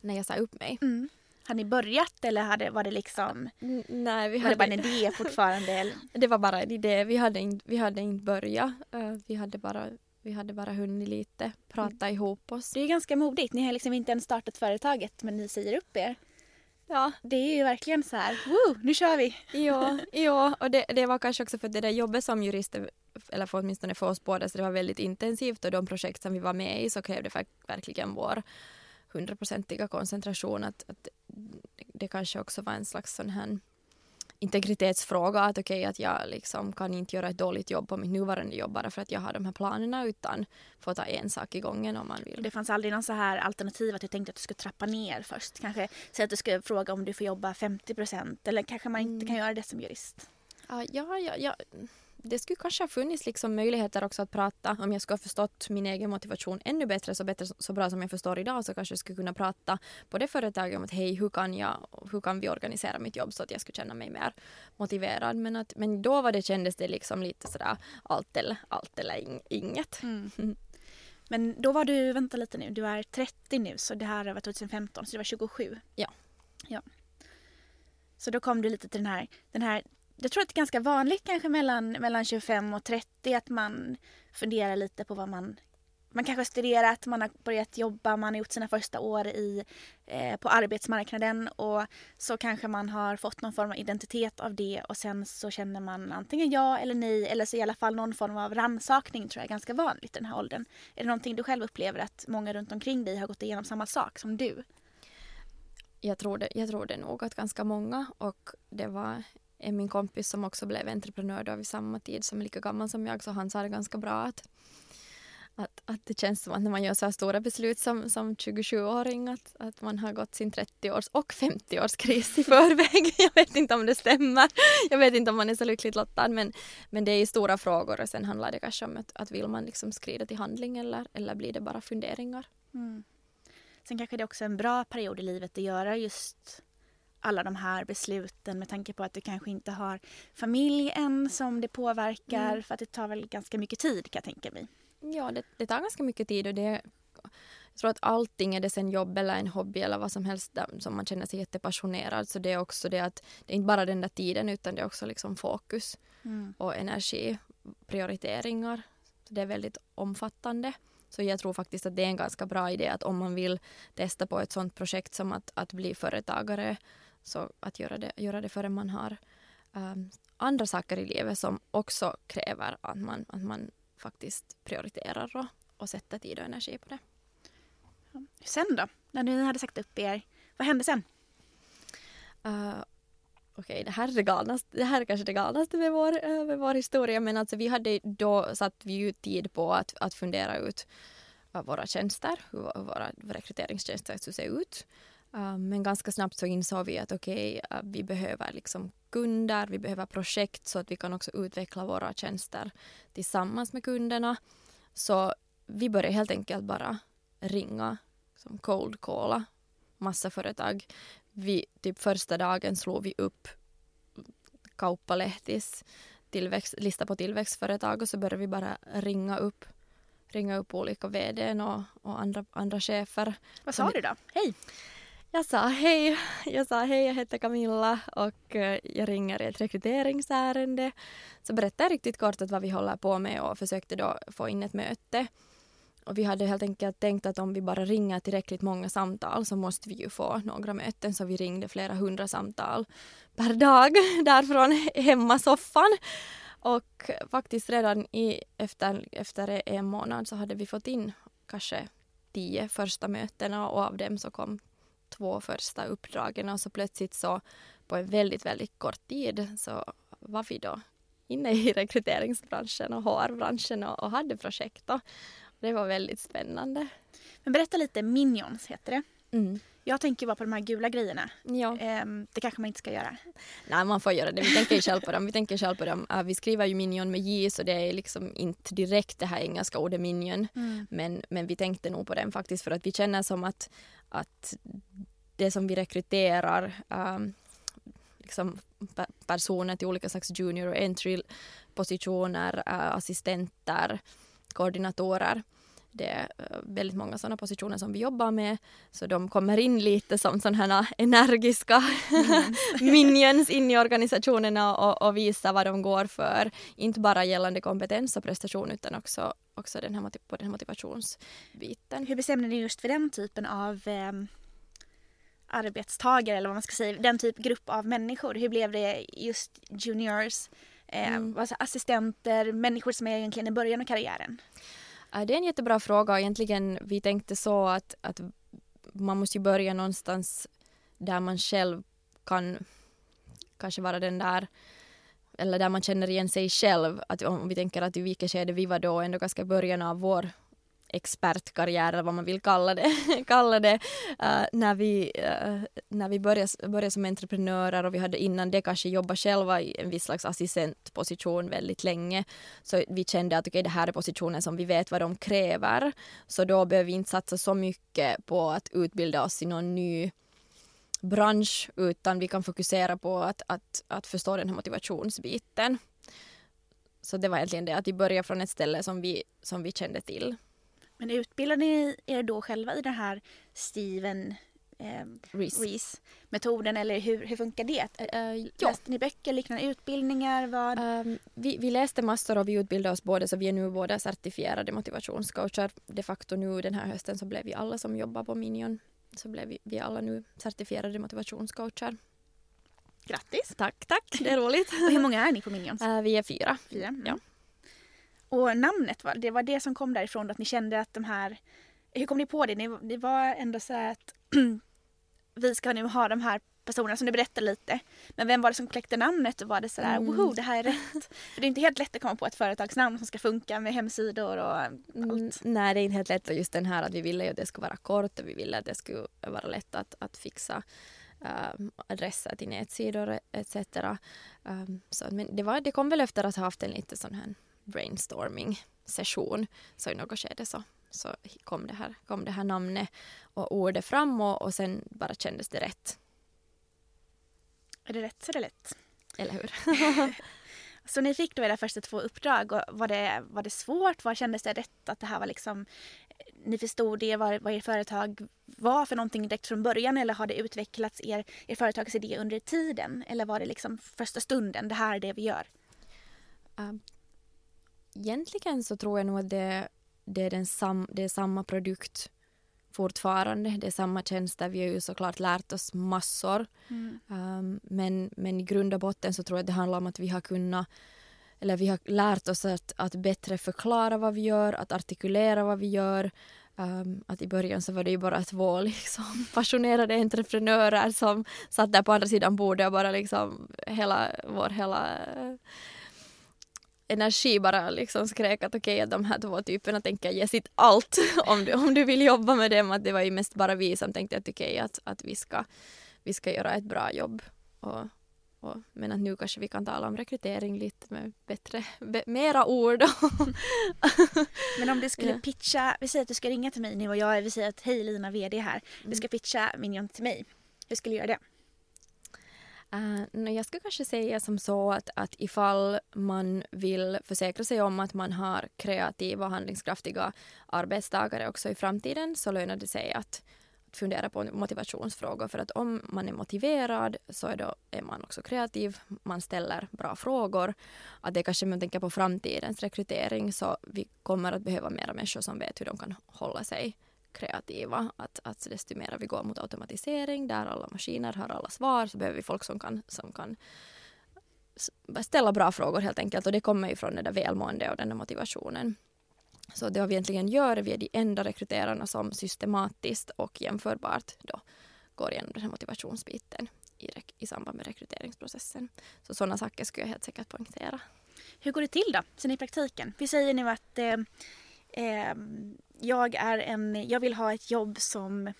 När jag sa upp mig. Mm. Hade ni börjat eller hade, var det liksom, N- nej, vi var det bara en idé fortfarande? Eller? det var bara en idé. Vi hade inte, vi hade inte börjat. Uh, vi, hade bara, vi hade bara hunnit lite prata ihop oss. Det är ganska modigt. Ni har liksom inte ens startat företaget men ni säger upp er. Ja, Det är ju verkligen så här, woo, nu kör vi! ja, ja. och det, det var kanske också för att det där jobbet som jurister, eller för åtminstone för oss båda, så det var väldigt intensivt och de projekt som vi var med i så krävde ver- verkligen vår hundraprocentiga koncentration. Att, att det kanske också var en slags sån här integritetsfråga att okej att jag liksom kan inte göra ett dåligt jobb på mitt nuvarande jobb bara för att jag har de här planerna utan får ta en sak i gången om man vill. Det fanns aldrig någon så här alternativ att du tänkte att du skulle trappa ner först. Kanske säga att du skulle fråga om du får jobba 50 procent eller kanske man inte Mm. kan göra det som jurist. Ja, ja, ja, ja. Det skulle kanske ha funnits liksom möjligheter också att prata om jag skulle ha förstått min egen motivation ännu bättre så, bättre, så bra som jag förstår idag så kanske jag skulle kunna prata på det företaget om att hej, hur kan, jag, hur kan vi organisera mitt jobb så att jag skulle känna mig mer motiverad. Men, att, men då var det, kändes det liksom lite sådär allt eller, allt eller ing, inget. Mm. Men då var du, vänta lite nu, du är 30 nu så det här var 2015 så du var 27. Ja. Ja. Så då kom du lite till den här, den här jag tror att det är ganska vanligt kanske mellan, mellan 25 och 30 att man funderar lite på vad man man kanske har studerat, man har börjat jobba, man har gjort sina första år i, eh, på arbetsmarknaden och så kanske man har fått någon form av identitet av det och sen så känner man antingen ja eller nej eller så i alla fall någon form av rannsakning tror jag är ganska vanligt i den här åldern. Är det någonting du själv upplever att många runt omkring dig har gått igenom samma sak som du? Jag tror, det, jag tror det nog att ganska många och det var Eh, min kompis som också blev entreprenör då vid samma tid som är lika gammal som jag så han sa det ganska bra att, att, att det känns som att när man gör så här stora beslut som, som 27-åring att, att man har gått sin 30-års och 50-årskris i förväg. Jag vet inte om det stämmer. Jag vet inte om man är så lyckligt lottad men, men det är ju stora frågor och sen handlar det kanske om att, att vill man liksom skrida till handling eller, eller blir det bara funderingar. Mm. Sen kanske det också är en bra period i livet att göra just alla de här besluten med tanke på att du kanske inte har familj än som det påverkar Mm. för att det tar väl ganska mycket tid kan jag tänka mig. Ja, det, det tar ganska mycket tid och det jag tror att allting, är det sen jobb eller en hobby eller vad som helst där, som man känner sig jättepassionerad så det är också det att det är inte bara den där tiden utan det är också liksom fokus och energi, prioriteringar. Så det är väldigt omfattande. Så jag tror faktiskt att det är en ganska bra idé att om man vill testa på ett sådant projekt som att, att bli företagare så att göra det, göra det före man har um, andra saker i livet som också kräver att man, att man faktiskt prioriterar och, och sätter tid och energi på det. Sen då? När ni hade sagt upp er, vad hände sen? Uh, Okej, det här är det galnaste. Det här är kanske det galnaste med vår, eh, med vår historia. Men alltså vi hade då satt vi ju tid på att, att fundera ut uh, våra tjänster, hur våra rekryteringstjänster skulle se ut. Uh, men ganska snabbt så insåg vi att okej, uh, vi behöver liksom kunder, vi behöver projekt så att vi kan också utveckla våra tjänster tillsammans med kunderna. Så vi började helt enkelt bara ringa, som cold calla massa företag vi, typ första dagen slog vi upp Kauppalehtis tillväxt, lista på tillväxtföretag och så började vi bara ringa upp, ringa upp olika vd och, och andra, andra chefer. Vad sa du då? Hej! Jag sa hej, jag sa hej, jag heter Camilla och eh, jag ringer i ett rekryteringsärende. Så berättade jag riktigt kort att vad vi håller på med och försökte då få in ett möte. Och vi hade helt enkelt tänkt att om vi bara ringer tillräckligt många samtal så måste vi ju få några möten. Så vi ringde flera hundra samtal per dag därifrån hemmasoffan. Och faktiskt redan i, efter, efter en månad så hade vi fått in kanske tio första mötena och av dem så kom två första uppdragen och så plötsligt så på en väldigt, väldigt kort tid så var vi då inne i rekryteringsbranschen och HR-branschen och, och hade projekt. Och det var väldigt spännande. Men berätta lite, Minions heter det. Mm. Jag tänker bara på de här gula grejerna. Ja. Ehm, det kanske man inte ska göra. Nej, man får göra det. Vi tänker själv på dem. Vi, tänker själv på dem. Uh, vi skriver ju minion med J så det är liksom inte direkt det här engelska ordet minion. Mm. Men, men vi tänkte nog på den faktiskt för att vi känner som att, att det som vi rekryterar um, liksom pe- personer till olika slags junior och entry positioner, uh, assistenter, koordinatorer. Det är uh, väldigt många sådana positioner som vi jobbar med så de kommer in lite som sådana här energiska minions in i organisationerna och, och visar vad de går för. Inte bara gällande kompetens och prestation utan också, också den här, på den här motivationsbiten. Hur bestämde ni just för den typen av ehm, arbetstagare eller vad man ska säga, den typ grupp av människor? Hur blev det just juniors, eh, Mm. alltså assistenter, människor som är egentligen i början av karriären? Äh, det är en jättebra fråga egentligen vi tänkte så att, att man måste ju börja någonstans där man själv kan kanske vara den där eller där man känner igen sig själv. Att om vi tänker att i vilket skede vi var då ändå ganska i början av vår expertkarriär eller vad man vill kalla det, kalla det uh, när vi, uh, när vi började, började som entreprenörer och vi hade innan det kanske jobbat själva i en viss slags assistentposition väldigt länge. Så vi kände att okay, det här är positionen som vi vet vad de kräver. Så då behöver vi inte satsa så mycket på att utbilda oss i någon ny bransch utan vi kan fokusera på att, att, att förstå den här motivationsbiten. Så det var egentligen det, att vi började från ett ställe som vi, som vi kände till. Men utbildade ni er då själva i den här Steven eh, Reese. Reese-metoden eller hur, hur funkar det? Eh, ja. Läste ni böcker, liknande utbildningar? Vad? Ehm, vi, vi läste massor och vi utbildade oss både så vi är nu båda certifierade motivationscoacher. De facto nu den här hösten så blev vi alla som jobbar på Minion så blev vi, vi alla nu certifierade motivationscoacher. Grattis! Tack, tack, det är roligt. Och hur många är ni på Minions? Eh, vi är fyra. Fyra. Mm. Ja. Och namnet, var, det var det som kom därifrån att ni kände att de här... Hur kom ni på det? Ni, det var ändå så här att vi ska nu ha de här personerna som du berättade lite. Men vem var det som kläckte namnet och var det sådär Mm. woho det här är rätt? För det är inte helt lätt att komma på ett företagsnamn som ska funka med hemsidor och Mm, allt. nej, det är inte helt lätt. Och just den här att vi ville ju att det skulle vara kort och vi ville att det skulle vara lätt att, att fixa um, adresser till nätsidor etc. Um, så, men det, var, det kom väl efter att ha haft en lite sån här brainstorming session. Så i något skede så, så kom, det här, kom det här namnet och ordet fram och, och sen bara kändes det rätt. Är det rätt så är det lätt. Eller hur? Så ni fick då era första två uppdrag. Och var, det, var det svårt? Var kändes det rätt att det här var liksom... Ni förstod det, vad, vad ert företag var för någonting direkt från början eller har det utvecklats er, er företagsidé under tiden? Eller var det liksom första stunden, det här är det vi gör? Egentligen så tror jag nog att det, det, är, den sam, det är samma produkt fortfarande. Det är samma tjänster. Vi har ju såklart lärt oss massor. Um, men, men i grund och botten så tror jag att det handlar om att vi har kunnat eller vi har lärt oss att, att bättre förklara vad vi gör, att artikulera vad vi gör. Um, att i början så var det ju bara två liksom, passionerade entreprenörer som satt där på andra sidan bordet och bara liksom hela vår hela energi bara liksom skrek att okej att de här två typerna tänker ge sitt allt om du, om du vill jobba med dem. Att det var ju mest bara vi som tänkte att okej att, att vi, ska, vi ska göra ett bra jobb. Och, och, men att nu kanske vi kan tala om rekrytering lite med bättre, be, mera ord. Men om du skulle Ja. pitcha, vi säger att du ska ringa till mig nu och jag vi säger att hej Lina VD här. Du ska pitcha Minion till mig. Hur skulle du göra det? Uh, no, jag skulle kanske säga som så att, att ifall man vill försäkra sig om att man har kreativa och handlingskraftiga arbetstagare också i framtiden så lönar det sig att, att fundera på motivationsfrågor för att om man är motiverad så är, då, är man också kreativ, man ställer bra frågor. Att det kanske man tänker på framtidens rekrytering så vi kommer att behöva mera människor som vet hur de kan hålla sig kreativa. Att, att desto mer vi går mot automatisering där alla maskiner har alla svar så behöver vi folk som kan, som kan ställa bra frågor helt enkelt och det kommer ju från det där välmående och den där motivationen. Så det vi egentligen gör, vi är de enda rekryterarna som systematiskt och jämförbart då går igenom den här motivationsbiten i, i samband med rekryteringsprocessen. Så sådana saker skulle jag helt säkert poängtera. Hur går det till då, sen i praktiken? Vi säger nu att eh, eh, jag, är en, jag vill ha ett jobb som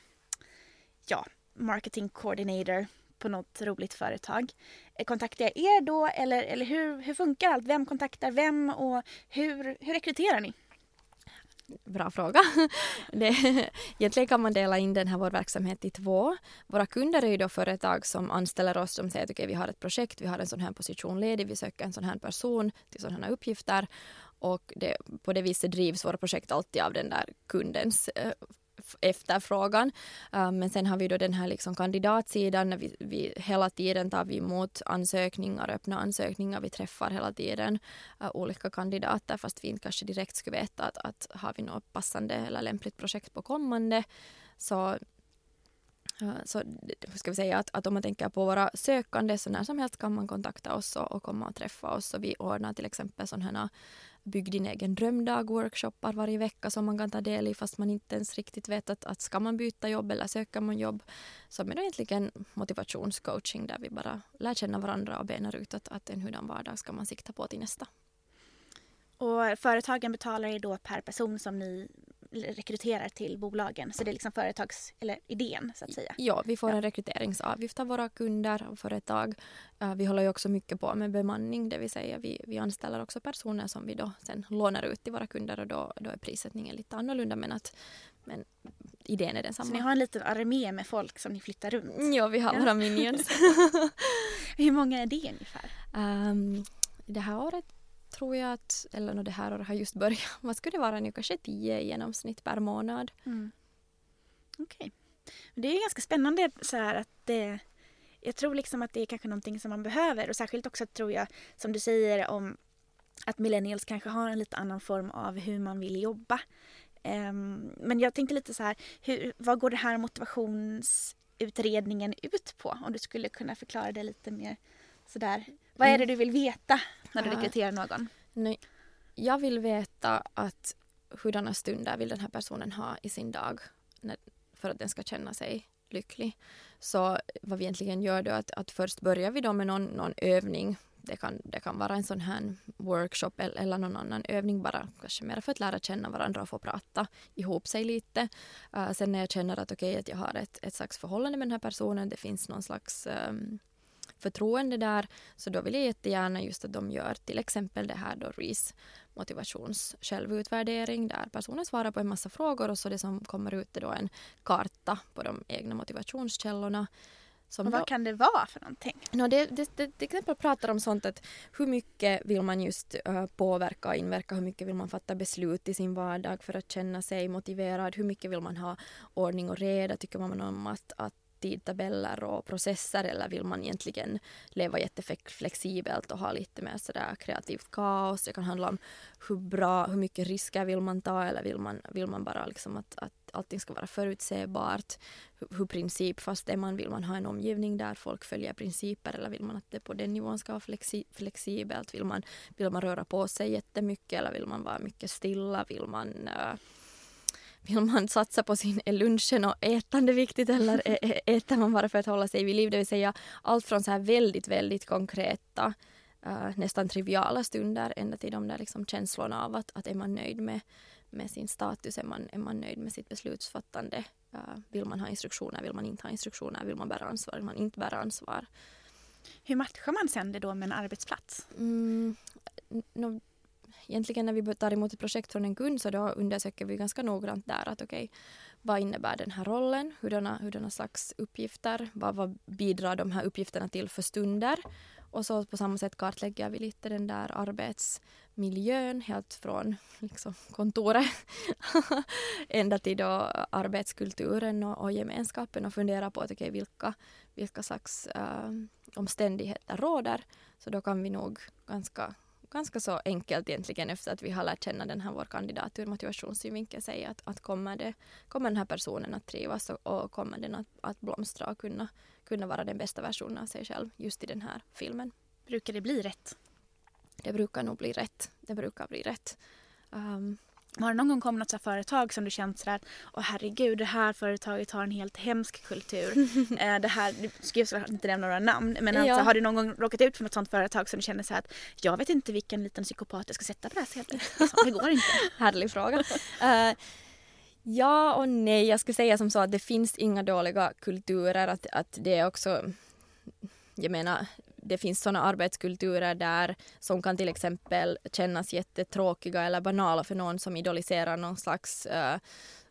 ja, marketing coordinator på något roligt företag. Eh, kontaktar jag er då eller, eller hur, hur funkar allt? Vem kontaktar vem och hur, hur rekryterar ni? Bra fråga. Det, egentligen kan man dela in den här vår verksamhet i två. Våra kunder är ju då företag som anställer oss som säger att okay, vi har ett projekt, vi har en sån här position ledig, vi söker en sån här person till sådana här uppgifter och det, på det viset drivs våra projekt alltid av den där kundens eh, efterfrågan. Eh, men sen har vi då den här liksom kandidatsidan. Vi, vi, hela tiden tar vi emot ansökningar, öppna ansökningar. Vi träffar hela tiden uh, olika kandidater fast vi inte kanske direkt skulle veta att, att har vi något passande eller lämpligt projekt på kommande. Så eh, så ska vi säga att, att om man tänker på våra sökande så när som helst kan man kontakta oss och, och komma och träffa oss. Och vi ordnar till exempel sådana här Bygg din egen drömdag-workshoppar varje vecka som man kan ta del i fast man inte ens riktigt vet att, att ska man byta jobb eller söker man jobb. Som är då egentligen motivationscoaching där vi bara lär känna varandra och benar ut att, att en hurdan vardag ska man sikta på till nästa. Och företagen betalar er då per person som ni rekryterar till bolagen. Så det är liksom företags, eller idén så att säga. Ja, vi får en rekryteringsavgift av våra kunder och företag. Vi håller ju också mycket på med bemanning, det vill säga vi, vi anställer också personer som vi då sen lånar ut till våra kunder och då, då är prissättningen lite annorlunda men att men idén är densamma. Så ni har en liten armé med folk som ni flyttar runt? Ja, vi har ja. våra minions. Hur många är det ungefär? Um, det här året tror jag att, eller no, det här året har just börjat, vad skulle det vara nu, kanske tio i genomsnitt per månad. Mm. Okej. Okay. Det är ganska spännande så här att det, jag tror liksom att det är kanske någonting som man behöver och särskilt också tror jag som du säger om att millennials kanske har en lite annan form av hur man vill jobba. Um, men jag tänkte lite så här, hur, vad går det här motivationsutredningen ut på? Om du skulle kunna förklara det lite mer sådär. Vad är det mm. du vill veta när du rekryterar någon? Nej, jag vill veta att hurdana stunder vill den här personen ha i sin dag för att den ska känna sig lycklig. Så vad vi egentligen gör då är att, att först börjar vi då med någon, någon övning. Det kan, det kan vara en sån här workshop eller, eller någon annan övning bara kanske mer för att lära känna varandra och få prata ihop sig lite. Uh, sen när jag känner att okej okay, att jag har ett, ett slags förhållande med den här personen, det finns någon slags um, förtroende där. Så då vill jag jättegärna just att de gör till exempel det här då REES motivations självutvärdering där personen svarar på en massa frågor och så det som kommer ut är då en karta på de egna motivationskällorna. Som och vad då, kan det vara för någonting? No, det, det, det, till exempel pratar om sånt att hur mycket vill man just uh, påverka och inverka, hur mycket vill man fatta beslut i sin vardag för att känna sig motiverad, hur mycket vill man ha ordning och reda, tycker man om att, att tidtabeller och processer eller vill man egentligen leva jätteflexibelt och ha lite mer sådär kreativt kaos. Det kan handla om hur bra, hur mycket risker vill man ta eller vill man, vill man bara liksom att, att allting ska vara förutsägbart. Hur, hur principfast är man? Vill man ha en omgivning där folk följer principer eller vill man att det på den nivån ska vara flexi flexibelt? Vill man, vill man röra på sig jättemycket eller vill man vara mycket stilla? Vill man uh, vill man satsa på sin lunchen och ätande viktigt eller äter man bara för att hålla sig vid liv? Det vill säga allt från så här väldigt, väldigt konkreta uh, nästan triviala stunder ända till de där liksom känslorna av att, att är man nöjd med, med sin status, är man, är man nöjd med sitt beslutsfattande? Uh, vill man ha instruktioner, vill man inte ha instruktioner, vill man bära ansvar, vill man inte bära ansvar? Hur matchar man sen det då med en arbetsplats? Mm, no, egentligen när vi tar emot ett projekt från en kund så då undersöker vi ganska noggrant där att okej, okay, vad innebär den här rollen? Hurdana, hurdana slags uppgifter? Vad, vad bidrar de här uppgifterna till för stunder? Och så på samma sätt kartlägger vi lite den där arbetsmiljön helt från liksom, kontoret ända till då arbetskulturen och, och gemenskapen och funderar på att, okay, vilka, vilka slags uh, omständigheter råder. Så då kan vi nog ganska ganska så enkelt egentligen efter att vi har lärt känna den här vår kandidat ur motivationssynvinkel säga att, att kommer, det, kommer den här personen att trivas och, och kommer den att, att blomstra och kunna, kunna vara den bästa versionen av sig själv just i den här filmen. Brukar det bli rätt? Det brukar nog bli rätt. Det brukar bli rätt. Um, har det någon gång kommit något så företag som du känt sådär, åh herregud det här företaget har en helt hemsk kultur. eh, det här, du ska ju inte nämna några namn, men alltså, har du någon gång råkat ut för något sånt företag som du känner så att jag vet inte vilken liten psykopat jag ska sätta på det här. Liksom, det går inte. Härlig fråga. Uh, ja och nej, jag skulle säga som så att det finns inga dåliga kulturer, att, att det är också jag menar, det finns sådana arbetskulturer där som kan till exempel kännas jättetråkiga eller banala för någon som idoliserar någon slags uh,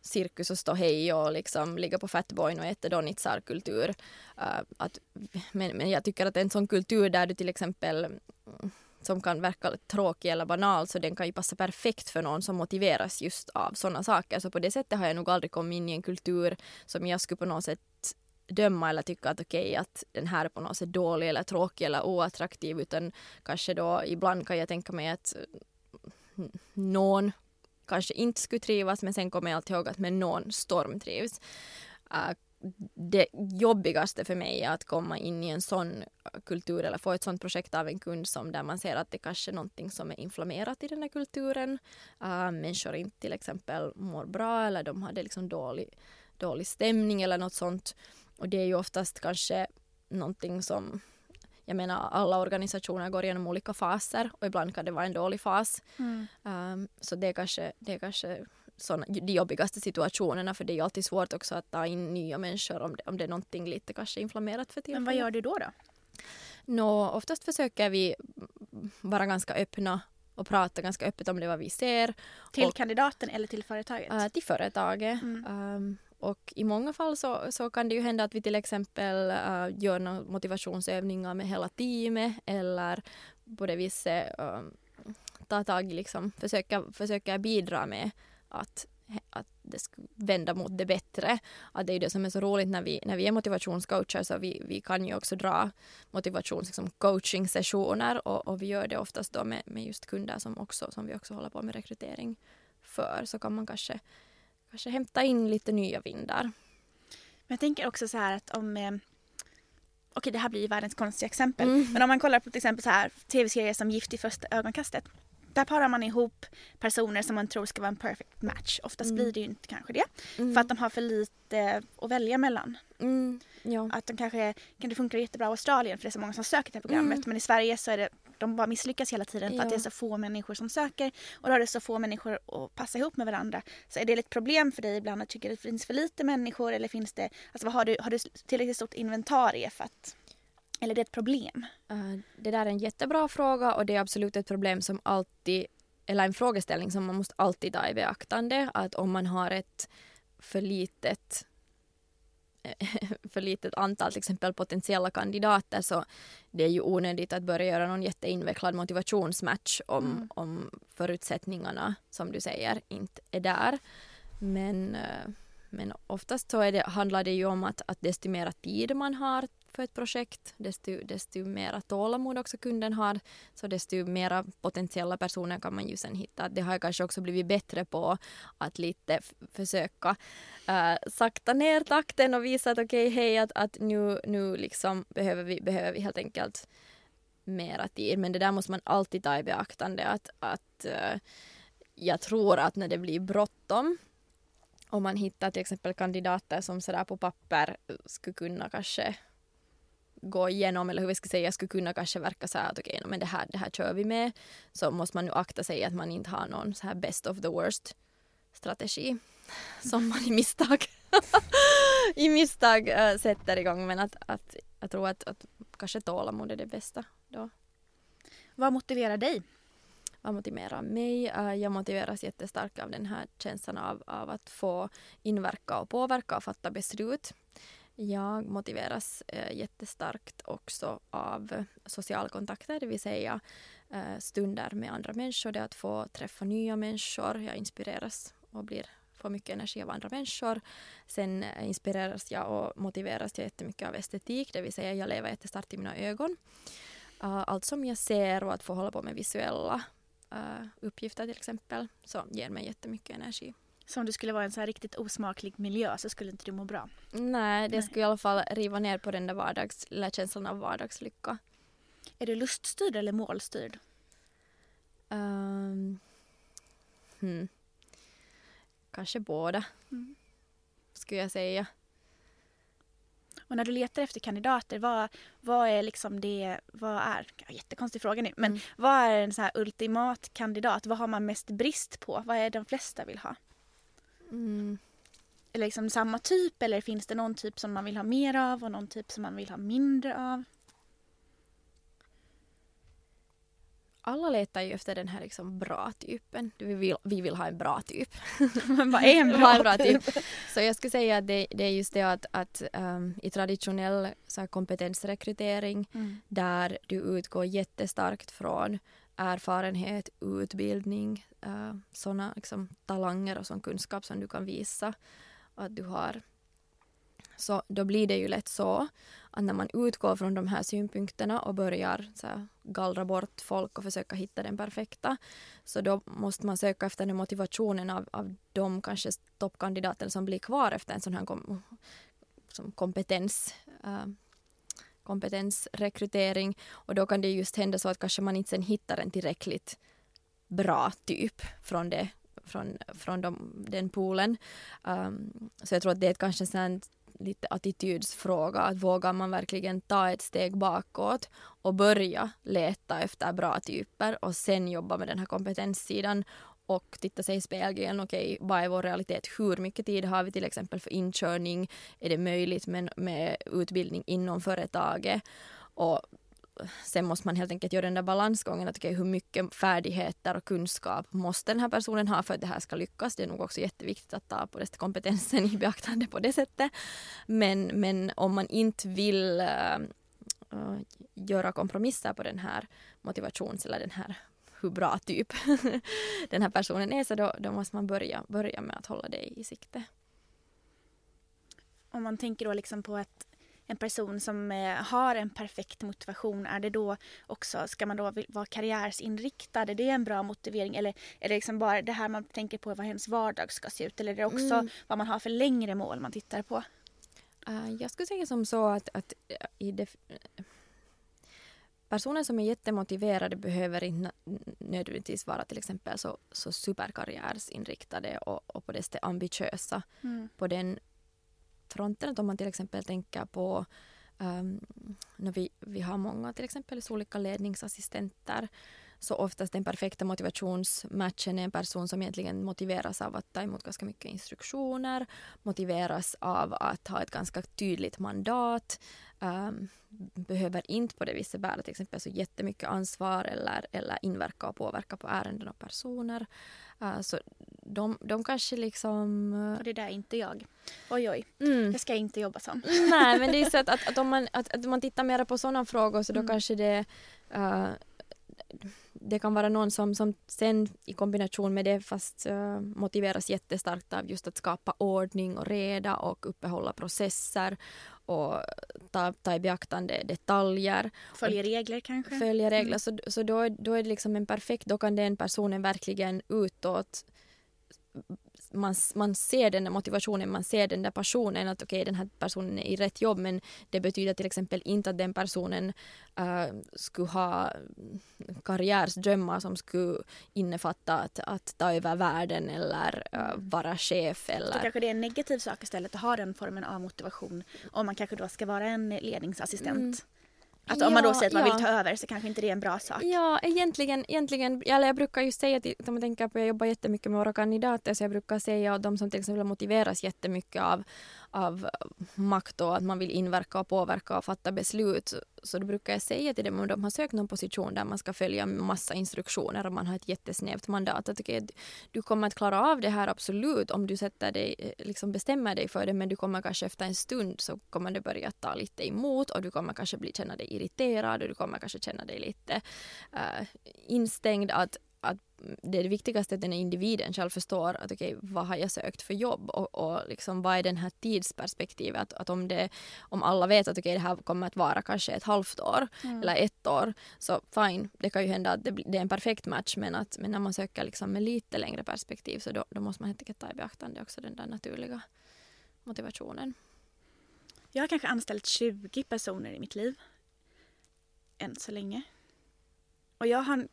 cirkus och stå hej och liksom ligga på fatboyn och äta donitsar-kultur. Uh, men, men jag tycker att en sån kultur där du till exempel mm, som kan verka tråkig eller banal så den kan ju passa perfekt för någon som motiveras just av sådana saker. Så på det sättet har jag nog aldrig kommit in i en kultur som jag skulle på något sätt döma eller tycka att okej okay, att den här är på något sätt dålig eller tråkig eller oattraktiv utan kanske då ibland kan jag tänka mig att mm, någon kanske inte skulle trivas men sen kommer jag alltid ihåg att med någon stormtrivs. Uh, äh, det jobbigaste för mig är att komma in i en sån kultur eller få ett sånt projekt av en kund som där man ser att det kanske är någonting som är inflammerat i den här kulturen. Uh, människor inte till exempel mår bra eller de hade liksom dålig, dålig stämning eller något sånt. Och det är ju oftast kanske någonting som jag menar alla organisationer går igenom olika faser och ibland kan det vara en dålig fas. Mm. Um, så det är kanske, det är kanske såna, de jobbigaste situationerna för det är ju alltid svårt också att ta in nya människor om det, om det är någonting lite kanske inflammerat för tillfället. Men vad gör du då? då? Nå, oftast försöker vi vara ganska öppna och prata ganska öppet om det vad vi ser. Till och, kandidaten eller till företaget? Uh, till företaget. Mm. Um, och i många fall så, så kan det ju hända att vi till exempel uh, gör motivationsövningar med hela teamet eller på det viset ähm, uh, ta tag liksom, försöka, försöka bidra med att, att det ska vända mot det bättre. Att det är det som är så roligt när vi, när vi är motivationscoacher så vi, vi kan ju också dra motivations liksom, sessioner och, och vi gör det oftast då med, med just kunder som, också, som vi också håller på med rekrytering för så kan man kanske kanske hämta in lite nya vindar. Men jag tänker också så här att om eh, Okej det här blir ju världens konstiga exempel. Mm. Men om man kollar på till exempel så här tv-serier som Gift i första ögonkastet. Där parar man ihop personer som man tror ska vara en perfect match. Oftast mm. blir det ju inte kanske det. Mm. För att de har för lite att välja mellan. Mm. Ja. Att de kanske kan det funkar jättebra i Australien för det är så många som söker till programmet. Mm. Men i Sverige så är det de bara misslyckas hela tiden för ja. att det är så få människor som söker och då är det så få människor att passa ihop med varandra. Så är det ett problem för dig ibland att tycka att det finns för lite människor eller finns det, alltså vad har du, har du tillräckligt stort inventarie för att eller är det ett problem? Uh, det där är en jättebra fråga och det är absolut ett problem som alltid, eller en frågeställning som man måste alltid ta i beaktande. Att om man har ett för litet för litet antal till exempel potentiella kandidater så det är ju onödigt att börja göra någon jätteinvecklad motivationsmatch om, mm. om förutsättningarna som du säger inte är där. Men, eh, men oftast så är det, handlar det ju om att, att desto mer tid man har för ett projekt, desto, desto mera tålamod också kunden har, så desto mera potentiella personer kan man ju sen hitta. Det har jag kanske också blivit bättre på att lite försöka äh, sakta ner takten och visa att okej, okay, hej, att, att nu, nu liksom behöver vi, behöver vi helt enkelt mera tid. Men det där måste man alltid ta i beaktande att, att äh, jag tror att när det blir bråttom om man hittar till exempel kandidater som sådär på papper eh, skulle kunna kanske gå igenom eller hur vi ska säga skulle kunna kanske verka så här att okej, okay, men det här, det här kör vi med så måste man nu akta sig att man inte har någon så här best of the worst strategi som man i misstag i misstag äh, sätter igång men att, att jag tror att, att kanske tålamod är det bästa då. Vad motiverar dig? Vad motiverar mig? Äh, jag motiveras jättestarkt av den här känslan av, av att få inverka och påverka och fatta beslut jag motiveras eh, jättestarkt också av socialkontakter, det vill säga eh, stunder med andra människor. Det är att få träffa nya människor. Jag inspireras och blir, får mycket energi av andra människor. Sen eh, inspireras jag och motiveras jag jättemycket av estetik, det vill säga jag lever jättestarkt i mina ögon. Uh, allt som jag ser och att få hålla på med visuella uh, uppgifter till exempel så ger mig jättemycket energi. Så om du skulle vara i en så här riktigt osmaklig miljö så skulle inte du må bra? Nej, det Nej. skulle i alla fall riva ner på den där vardags, känslan av vardagslycka. Är du luststyrd eller målstyrd? Um, hmm. Kanske båda, mm. skulle jag säga. Och när du letar efter kandidater, vad, vad är liksom det, vad är, jättekonstig fråga nu, men mm. vad är en så här ultimat kandidat? Vad har man mest brist på? Vad är det de flesta vill ha? Mm. Liksom samma typ eller finns det någon typ som man vill ha mer av och någon typ som man vill ha mindre av? alla letar ju efter den här liksom bra typen. Vi vill, vi vill ha en bra typ. Vad är en bra, en bra typ? Så jag skulle säga att det, det är just det att, att um, i traditionell så här, kompetensrekrytering mm. där du utgår jättestarkt från erfarenhet, utbildning, eh, uh, sådana liksom, talanger och sån kunskap som du kan visa att du har. Så då blir det ju lätt så att när man utgår från de här synpunkterna och börjar så här, gallra bort folk och försöka hitta den perfekta så då måste man söka efter den motivationen av, av de kanske toppkandidater som blir kvar efter en sån här kom, som kompetens uh, kompetensrekrytering och då kan det just hända så att kanske man inte sen hittar en tillräckligt bra typ från, det, från, från de, den poolen. Um, så jag tror att det är kanske en lite attitydsfråga. Att vågar man verkligen ta ett steg bakåt och börja leta efter bra typer och sen jobba med den här kompetenssidan och titta sig i spegeln. Okej, okay, vad är vår realitet? Hur mycket tid har vi till exempel för inkörning? Är det möjligt med, med utbildning inom företaget? Och sen måste man helt enkelt göra den där balansgången. Att okay, hur mycket färdigheter och kunskap måste den här personen ha för att det här ska lyckas? Det är nog också jätteviktigt att ta på det kompetensen i beaktande på det sättet. Men, men om man inte vill äh, göra kompromisser på den här motivations eller den här hur bra typ den här personen är så då, då måste man börja, börja med att hålla det i sikte. Om man tänker då liksom på att en person som eh, har en perfekt motivation, är det då också, ska man då vara karriärsinriktad? Är det en bra motivering? Eller är det liksom bara det här man tänker på vad ens vardag ska se ut? Eller är det också mm. vad man har för längre mål man tittar på? Uh, jag skulle säga som så att, att i det, personer som är jättemotiverade behöver inte nödvändigtvis vara till exempel så, så superkarriärsinriktade och, och på det sättet ambitiösa mm. på den fronten. Att om man till exempel tänker på um, när vi, vi har många till exempel olika ledningsassistenter så oftast den perfekta motivationsmatchen är en person som egentligen motiveras av att ta emot ganska mycket instruktioner, motiveras av att ha ett ganska tydligt mandat, um, behöver inte på det viset bära till exempel så jättemycket ansvar eller, eller inverka och påverka på ärenden och personer. Uh, så de, de kanske liksom... Uh... det där är inte jag. Oj oj, mm. jag ska inte jobba så. Nej men det är så att, att, att om man, att, att man tittar mer på sådana frågor så då mm. kanske det uh, det kan vara någon som, som sen i kombination med det fast uh, motiveras jättestarkt av just att skapa ordning och reda och uppehålla processer och ta, ta i beaktande detaljer. Följa regler kanske? Följa regler. Mm. Så, så då, då är det liksom en perfekt, då kan den personen verkligen utåt man, man ser den där motivationen, man ser den där passionen att okej okay, den här personen är i rätt jobb men det betyder till exempel inte att den personen uh, skulle ha karriärsdrömmar som skulle innefatta att, att ta över världen eller uh, vara chef. Eller... Så kanske det är en negativ sak istället att ha den formen av motivation om man kanske då ska vara en ledningsassistent. Mm. Att om ja, man då säger att man ja. vill ta över så kanske inte det är en bra sak. Ja, egentligen, egentligen eller jag brukar ju säga till, om man tänker på, jag jobbar jättemycket med våra kandidater, så jag brukar säga att de som till exempel motiveras jättemycket av, av makt och att man vill inverka och påverka och fatta beslut. Så då brukar jag säga till dem om de har sökt någon position där man ska följa massa instruktioner och man har ett jättesnävt mandat. Att okay, du kommer att klara av det här absolut om du sätter dig, liksom bestämmer dig för det men du kommer kanske efter en stund så kommer det börja ta lite emot och du kommer kanske bli, känna dig irriterad och du kommer kanske känna dig lite uh, instängd. Att att det är det viktigaste att den individen själv förstår att okej, okay, vad har jag sökt för jobb och, och liksom, vad är den här tidsperspektivet? Att, att om, det, om alla vet att okay, det här kommer att vara kanske ett halvt år mm. eller ett år så fine, det kan ju hända att det, det, är en perfekt match men, att, men när man söker liksom med lite längre perspektiv så då, då måste man helt enkelt ta i beaktande också den där naturliga motivationen. Jag har kanske anställt 20 personer i mitt liv. Än så länge. Och jag har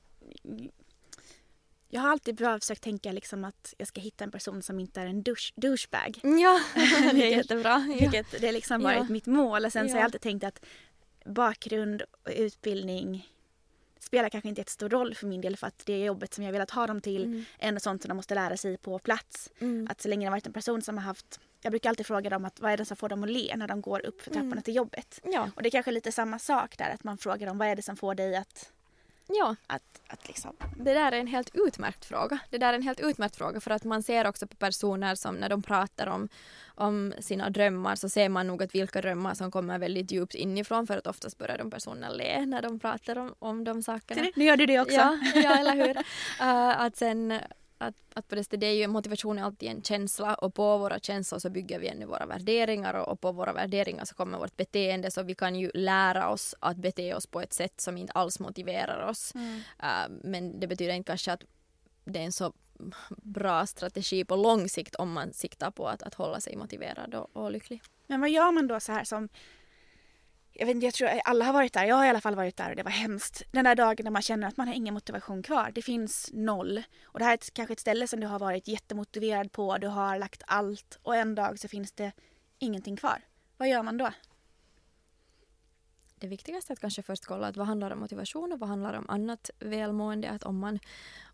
jag har alltid bra försökt tänka liksom att jag ska hitta en person som inte är en douche, douchebag. Ja, det är jättebra. Ja. Vilket det har liksom varit ja. mitt mål. Och sen ja. så har jag alltid tänkt att bakgrund och utbildning spelar kanske inte jättestor roll för min del för att det är jobbet som jag velat ha dem till mm. är sånt som de måste lära sig på plats. Mm. Att så länge det varit en person som har haft jag brukar alltid fråga dem att vad är det som får dem att le när de går upp för trapporna mm. till jobbet. Ja. Och det är kanske lite samma sak där att man frågar dem vad är det som får dig att Ja. Att, att liksom. Det där är en helt utmärkt fråga. Det där är en helt utmärkt fråga för att man ser också på personer som när de pratar om, om sina drömmar så ser man nog att vilka drömmar som kommer väldigt djupt inifrån för att oftast börjar de personerna le när de pratar om, om de sakerna. Nu gör du det också. Ja, ja eller hur. Uh, att sen att, att på det, det är ju motivation är alltid en känsla och på våra känslor så bygger vi ännu våra värderingar och, och, på våra värderingar så kommer vårt beteende så vi kan ju lära oss att bete oss på ett sätt som inte alls motiverar oss. Mm. Uh, men det betyder inte kanske att det är en så bra strategi på lång sikt om man siktar på att, att hålla sig motiverad och, och lycklig. Men vad gör man då så här som jag, vet inte, jag tror alla har varit där, jag har i alla fall varit där och det var hemskt. Den där dagen när man känner att man har ingen motivation kvar. Det finns noll. Och det här är ett, kanske ett ställe som du har varit jättemotiverad på, du har lagt allt och en dag så finns det ingenting kvar. Vad gör man då? Det viktigaste är att kanske först kolla att vad handlar om motivation och vad handlar om annat välmående. Att om man,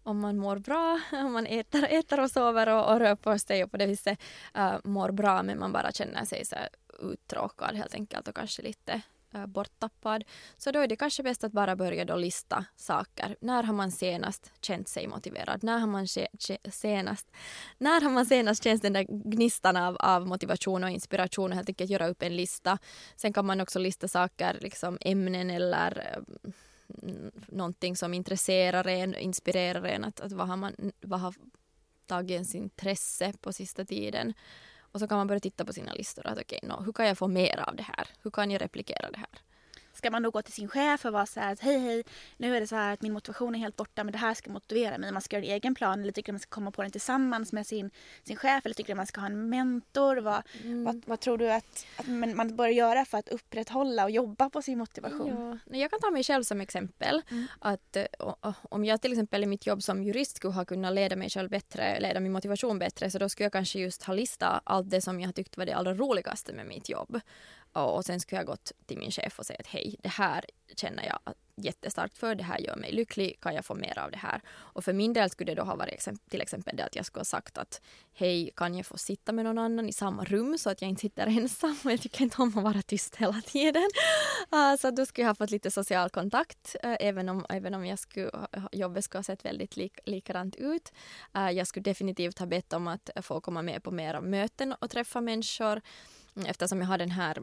om man mår bra, om man äter, äter och sover och, och rör på sig och på det viset uh, mår bra men man bara känner sig så här uttråkad helt enkelt och kanske lite äh, borttappad. Så då är det kanske bäst att bara börja då lista saker. När har man senast känt sig motiverad? När har man senast, när har man senast känt den där gnistan av, av motivation och inspiration och helt enkelt göra upp en lista. Sen kan man också lista saker, liksom ämnen eller äh, någonting som intresserar en, inspirerar en. Att, att vad, har man, vad har tagit ens intresse på sista tiden? Och så kan man börja titta på sina listor. Att okej, okay, no, hur kan jag få mer av det här? Hur kan jag replikera det här? Ska man då gå till sin chef och vara så här att hej hej, nu är det så här att min motivation är helt borta men det här ska motivera mig. Man ska göra en egen plan eller tycker man ska komma på den tillsammans med sin, sin chef eller tycker man ska ha en mentor. Vad, mm. vad, vad, tror du att, att man bör göra för att upprätthålla och jobba på sin motivation? Ja. Jag kan ta mig själv som exempel. Mm. Att om jag till exempel i mitt jobb som jurist skulle ha kunnat leda mig själv bättre, leda min motivation bättre så då skulle jag kanske just ha listat allt det som jag tyckt var det allra roligaste med mitt jobb. Och sen skulle jag gått till min chef och säga att hej, det här känner jag jättestarkt för, det här gör mig lycklig, kan jag få mer av det här? Och för min del skulle det då ha varit till exempel det att jag skulle ha sagt att hej, kan jag få sitta med någon annan i samma rum så att jag inte sitter ensam? och Jag tycker inte om att vara tyst hela tiden. Uh, så då skulle jag ha fått lite social kontakt, uh, även, om, även om jag skulle, eh, jobbet skulle ha sett väldigt lik, likadant ut. Uh, jag skulle definitivt ha bett om att få komma med på mera möten och träffa människor eftersom jag har den här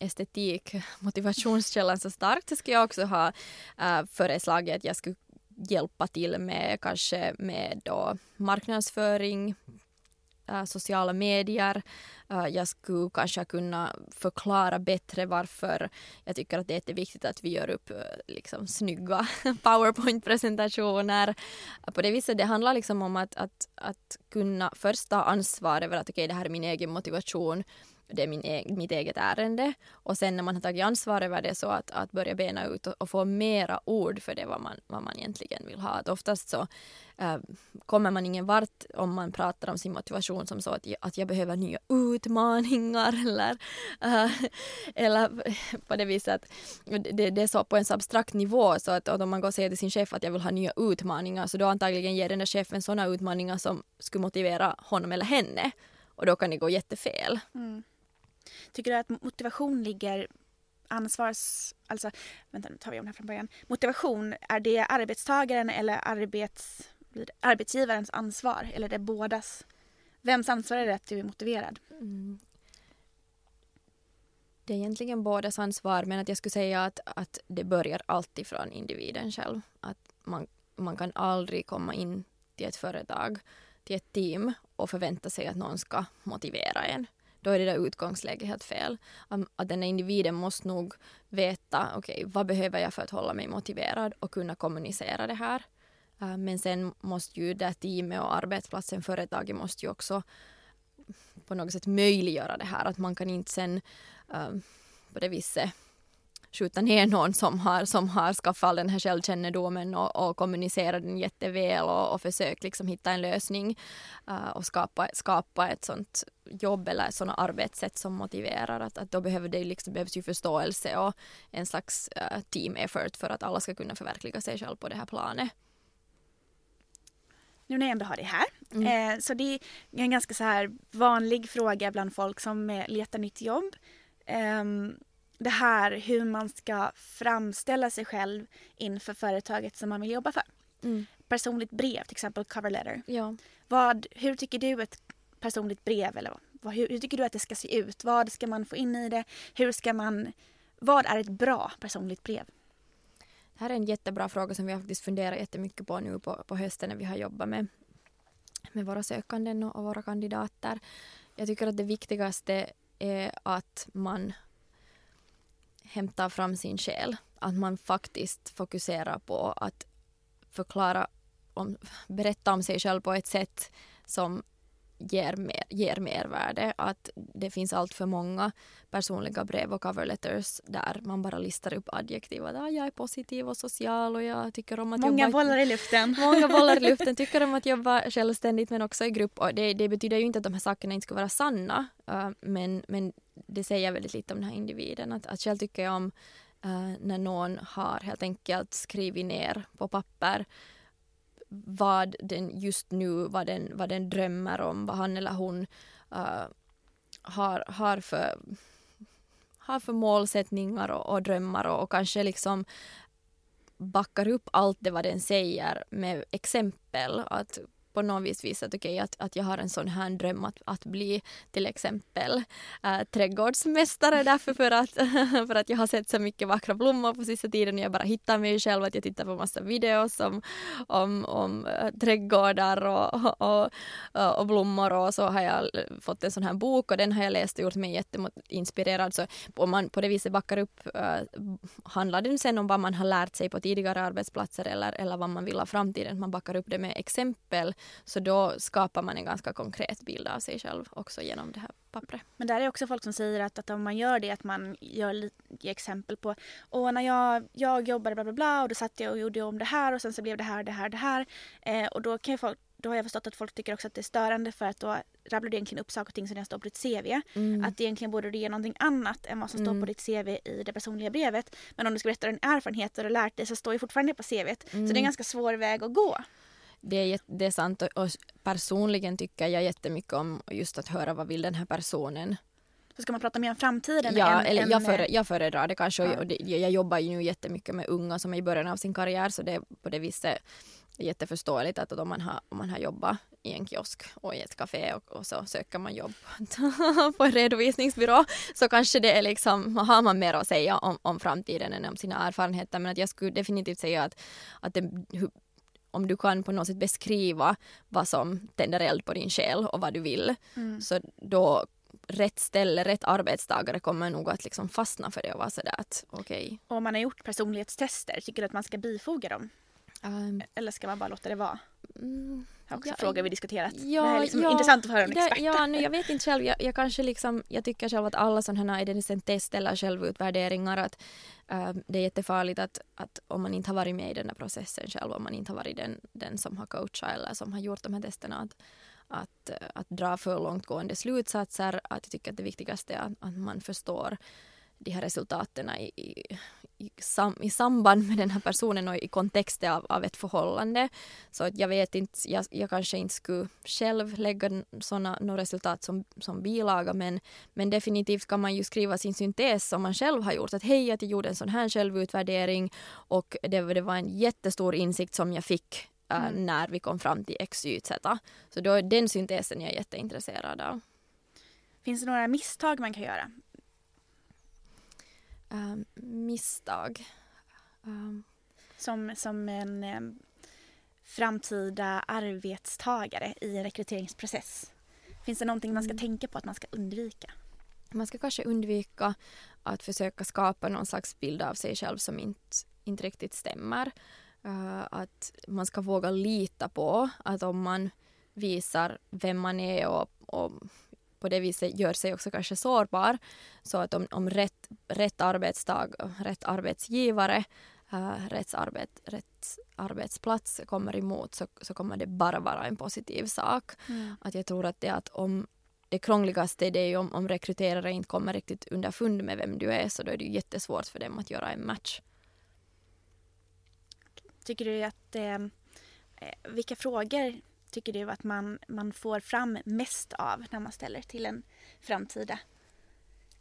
estetik motivationskällan så starkt så skulle jag också ha eh, äh, föreslagit att jag skulle hjälpa till med kanske med då marknadsföring, äh, sociala medier. Äh, jag skulle kanske kunna förklara bättre varför jag tycker att det är jätteviktigt att vi gör upp äh, liksom, snygga powerpoint-presentationer. På det viset det handlar liksom om att, att, att kunna först ta ansvar över att okej okay, det här är min egen motivation det är min e mitt eget ärende. Och sen när man har tagit ansvar över det så att, att börja bena ut och, och, få mera ord för det vad man, vad man egentligen vill ha. Att oftast så äh, kommer man ingen vart om man pratar om sin motivation som så att, att jag behöver nya utmaningar eller, äh, eller på det viset att det, det, är så på en så abstrakt nivå så att om man går och säger till sin chef att jag vill ha nya utmaningar så då antagligen ger den där chefen sådana utmaningar som skulle motivera honom eller henne och då kan det gå jättefel. Mm. Tycker du att motivation ligger ansvars... Alltså, vänta nu tar vi om det här från början. Motivation, är det arbetstagaren eller arbets, arbetsgivarens ansvar? Eller är det bådas? Vems ansvar är det att du är motiverad? Mm. Det är egentligen bådas ansvar men att jag skulle säga att, att det börjar alltid från individen själv. Att man, man kan aldrig komma in till ett företag, till ett team och förvänta sig att någon ska motivera en då är det där utgångsläget helt fel. Att den här individen måste nog veta, okej, okay, vad behöver jag för att hålla mig motiverad och kunna kommunicera det här. Eh, men sen måste ju det teamet och arbetsplatsen, företaget måste ju också på något sätt möjliggöra det här. Att man kan inte sen eh, på det viset skjuta ner någon som har, som har skaffat den här självkännedomen och, och kommunicerat den jätteväl och, och försökt liksom hitta en lösning uh, och skapa, skapa ett sånt jobb eller sådana arbetssätt som motiverar. Att, att då behöver det liksom, behövs ju förståelse och en slags uh, team effort för att alla ska kunna förverkliga sig själv på det här planet. Nu när jag ändå har det här. Mm. Eh, så det är en ganska så här vanlig fråga bland folk som letar nytt jobb. Um, det här hur man ska framställa sig själv inför företaget som man vill jobba för. Mm. Personligt brev, till exempel cover letter. Ja. Vad, hur tycker du ett personligt brev eller vad, hur, hur, tycker du att det ska se ut? Vad ska man få in i det? Hur ska man, vad är ett bra personligt brev? Det här är en jättebra fråga som vi har faktiskt funderat jättemycket på nu på, på hösten när vi har jobbat med, med våra sökanden och, och våra kandidater. Jag tycker att det viktigaste är att man hämtar fram sin själ. Att man faktiskt fokuserar på att förklara, om, berätta om sig själv på ett sätt som ger, mer, ger mervärde. Att det finns allt för många personliga brev och cover letters där man bara listar upp adjektiv. Att ah, jag är positiv och social och jag tycker om att många jobba... Många bollar i luften. Många bollar i luften. Tycker om att jobba självständigt men också i grupp. Och det, det betyder ju inte att de här sakerna inte ska vara sanna. Uh, men, men det säger väldigt lite om den här individen. Att, att själv tycker jag om uh, när någon har helt enkelt skrivit ner på papper vad den just nu, vad den, vad den drömmer om, vad han eller hon uh, har, har, för, har för målsättningar och, och drömmar och, och, kanske liksom backar upp allt det vad den säger med exempel. Att på något vis visat okay, att, att jag har en sån här dröm att, att bli till exempel äh, trädgårdsmästare därför för att, för att jag har sett så mycket vackra blommor på sista tiden. Och jag bara hittar mig själv att jag tittar på massa videos om, om, om äh, trädgårdar och, och, och, eh, och, blommor. Och så har jag fått en sån här bok och den har jag läst och gjort mig jätteinspirerad så om man på det viset backar upp äh, handlar det sen om vad man har lärt sig på tidigare arbetsplatser eller, eller vad man vill ha framtiden, man backar upp det med exempel så då skapar man en ganska konkret bild av sig själv också genom det här pappret. Men där är också folk som säger att, att om man gör det att man gör lite exempel på och när jag, jag jobbade bla bla bla och då satt jag och gjorde om det här och sen så blev det här, det här, det här. Eh, och då kan folk då har jag förstått att folk tycker också att det är störande för att då rabblar du egentligen upp saker och ting som redan står på ditt CV. Mm. Att egentligen borde du ge någonting annat än vad som mm. står på ditt CV i det personliga brevet. Men om du ska berätta din erfarenhet och lärt dig så står ju fortfarande på CVt. Mm. Så det är en ganska svår väg att gå det är, det är sant och, personligen tycker jag jättemycket om just att höra vad vill den här personen så ska man prata mer om framtiden? Ja, än, eller jag, före, jag föredrar det kanske. Ja. Och det, jag jobbar ju nu jättemycket med unga som är i början av sin karriär så det är på det viset jätteförståeligt att, om, man har, om man har jobbat i en kiosk och i ett café och, och så söker man jobb på en redovisningsbyrå så kanske det är liksom, har man mer att säga om, om framtiden än om sina erfarenheter men att jag skulle definitivt säga att, att det, om du kan på något sätt beskriva vad som tänder eld på din själ och vad du vill mm. så då rätt ställe, rätt arbetstagare kommer nog att liksom fastna för det och vara sådär att okej. Okay. Om man har gjort personlighetstester, tycker du att man ska bifoga dem? Um, Eller ska man bara låta det vara? Mm, det är också ja, frågor vi diskuterat. Ja, det är liksom ja, intressant att höra en expert. Ja, nu, jag vet inte själv. Jag, jag, kanske liksom, jag tycker själv att alla sådana här identitetstest eller självutvärderingar att uh, det är jättefarligt att, att om man inte har varit med i den här processen själv, om man inte har varit den, den som har coachat eller som har gjort de här testerna, att, att, att dra för långtgående slutsatser. Att jag tycker att det viktigaste är att, att man förstår de här resultaten i, i, i, sam, i samband med den här personen och i kontext av, av ett förhållande. Så att jag vet inte, jag, jag kanske inte skulle själv lägga sådana resultat som, som bilaga men, men definitivt kan man ju skriva sin syntes som man själv har gjort. Att hej, att jag gjorde en sån här självutvärdering och det, det var en jättestor insikt som jag fick äh, mm. när vi kom fram till X, Y, Z. Så då är den syntesen jag är jätteintresserad av. Finns det några misstag man kan göra? Um, misstag? Um. Som, som en um, framtida arbetstagare i en rekryteringsprocess. Finns det någonting man ska mm. tänka på att man ska undvika? Man ska kanske undvika att försöka skapa någon slags bild av sig själv som inte, inte riktigt stämmer. Uh, att man ska våga lita på att om man visar vem man är och, och på det viset gör sig också kanske sårbar. Så att om, om rätt, rätt arbetsdag, rätt arbetsgivare, uh, rätt, arbet, rätt arbetsplats kommer emot så, så kommer det bara vara en positiv sak. Mm. Att jag tror att det att om det krångligaste är ju om, om rekryterare inte kommer riktigt underfund med vem du är så då är det ju jättesvårt för dem att göra en match. Tycker du att eh, eh vilka frågor tycker du att man, man får fram mest av när man ställer till en framtida?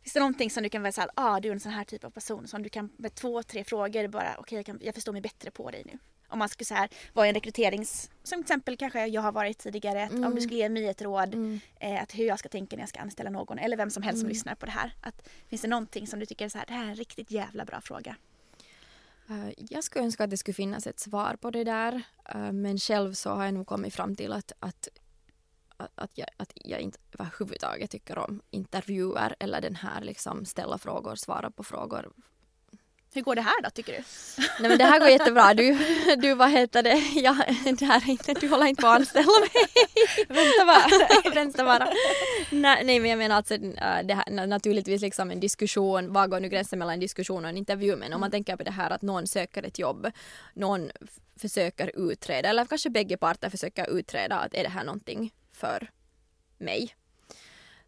Finns det någonting som du kan vara såhär, ah du är en sån här typ av person som du kan med två, tre frågor bara, okej okay, jag, jag förstår mig bättre på dig nu. Om man skulle så här, vara i en rekryterings, som till exempel kanske jag har varit tidigare, mm. om du skulle ge mig ett råd mm. eh, att hur jag ska tänka när jag ska anställa någon eller vem som helst mm. som lyssnar på det här. Att, finns det någonting som du tycker är så här, det här är en riktigt jävla bra fråga? Eh, jag skulle önska att det skulle finnas ett svar på det där. Eh, men själv så har jag nog kommit fram till att, att, att, jag, att jag inte överhuvudtaget tycker om intervjuer eller den här liksom ställa frågor, svara på frågor hur går det här då tycker du? Nej men det här går jättebra. Du, du vad heter det? Ja, det här inte, du håller inte på att anställa mig. Vänta bara. Vänta bara. Nej, nej men jag menar alltså äh, det här, naturligtvis liksom en diskussion, var går nu gränsen mellan en diskussion och en intervju men om man mm. tänker på det här att någon söker ett jobb, någon försöker utreda eller kanske bägge parter försöker utreda att är det här någonting för mig?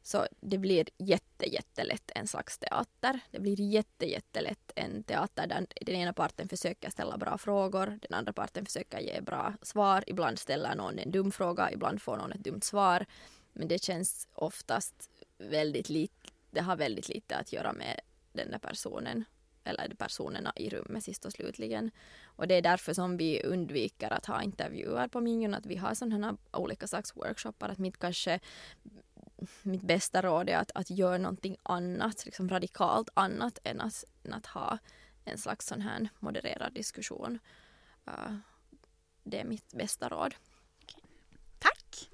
Så det blir jätte, jättelätt en slags teater. Det blir jätte, jättelätt en teater där den ena parten försöker ställa bra frågor, den andra parten försöker ge bra svar. Ibland ställer någon en dum fråga, ibland får någon ett dumt svar. Men det känns oftast väldigt lite, det har väldigt lite att göra med den där personen eller personerna i rummet sist och slutligen. Och det är därför som vi undviker att ha intervjuer på minion. att vi har sådana här olika slags workshoppar, att mitt kanske mitt bästa råd är att, att göra någonting annat, liksom radikalt annat än att, än att ha en slags sån här modererad diskussion. Uh, det är mitt bästa råd. Tack!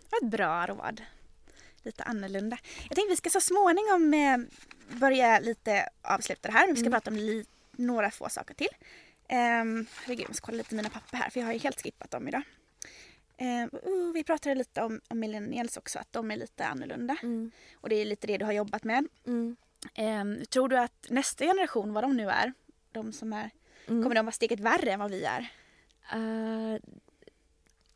Det var ett bra råd. Lite annorlunda. Jag tänkte vi ska så småningom eh, börja lite avsluta det här. Vi ska mm. prata om några få saker till. Um, herregud, jag måste kolla lite mina papper här för jag har ju helt skippat dem idag. Uh, vi pratade lite om, om millennials också, att de är lite annorlunda. Mm. Och det är lite det du har jobbat med. Mm. Uh, tror du att nästa generation, vad de nu är, de som är, mm. kommer de vara steget värre än vad vi är? Uh,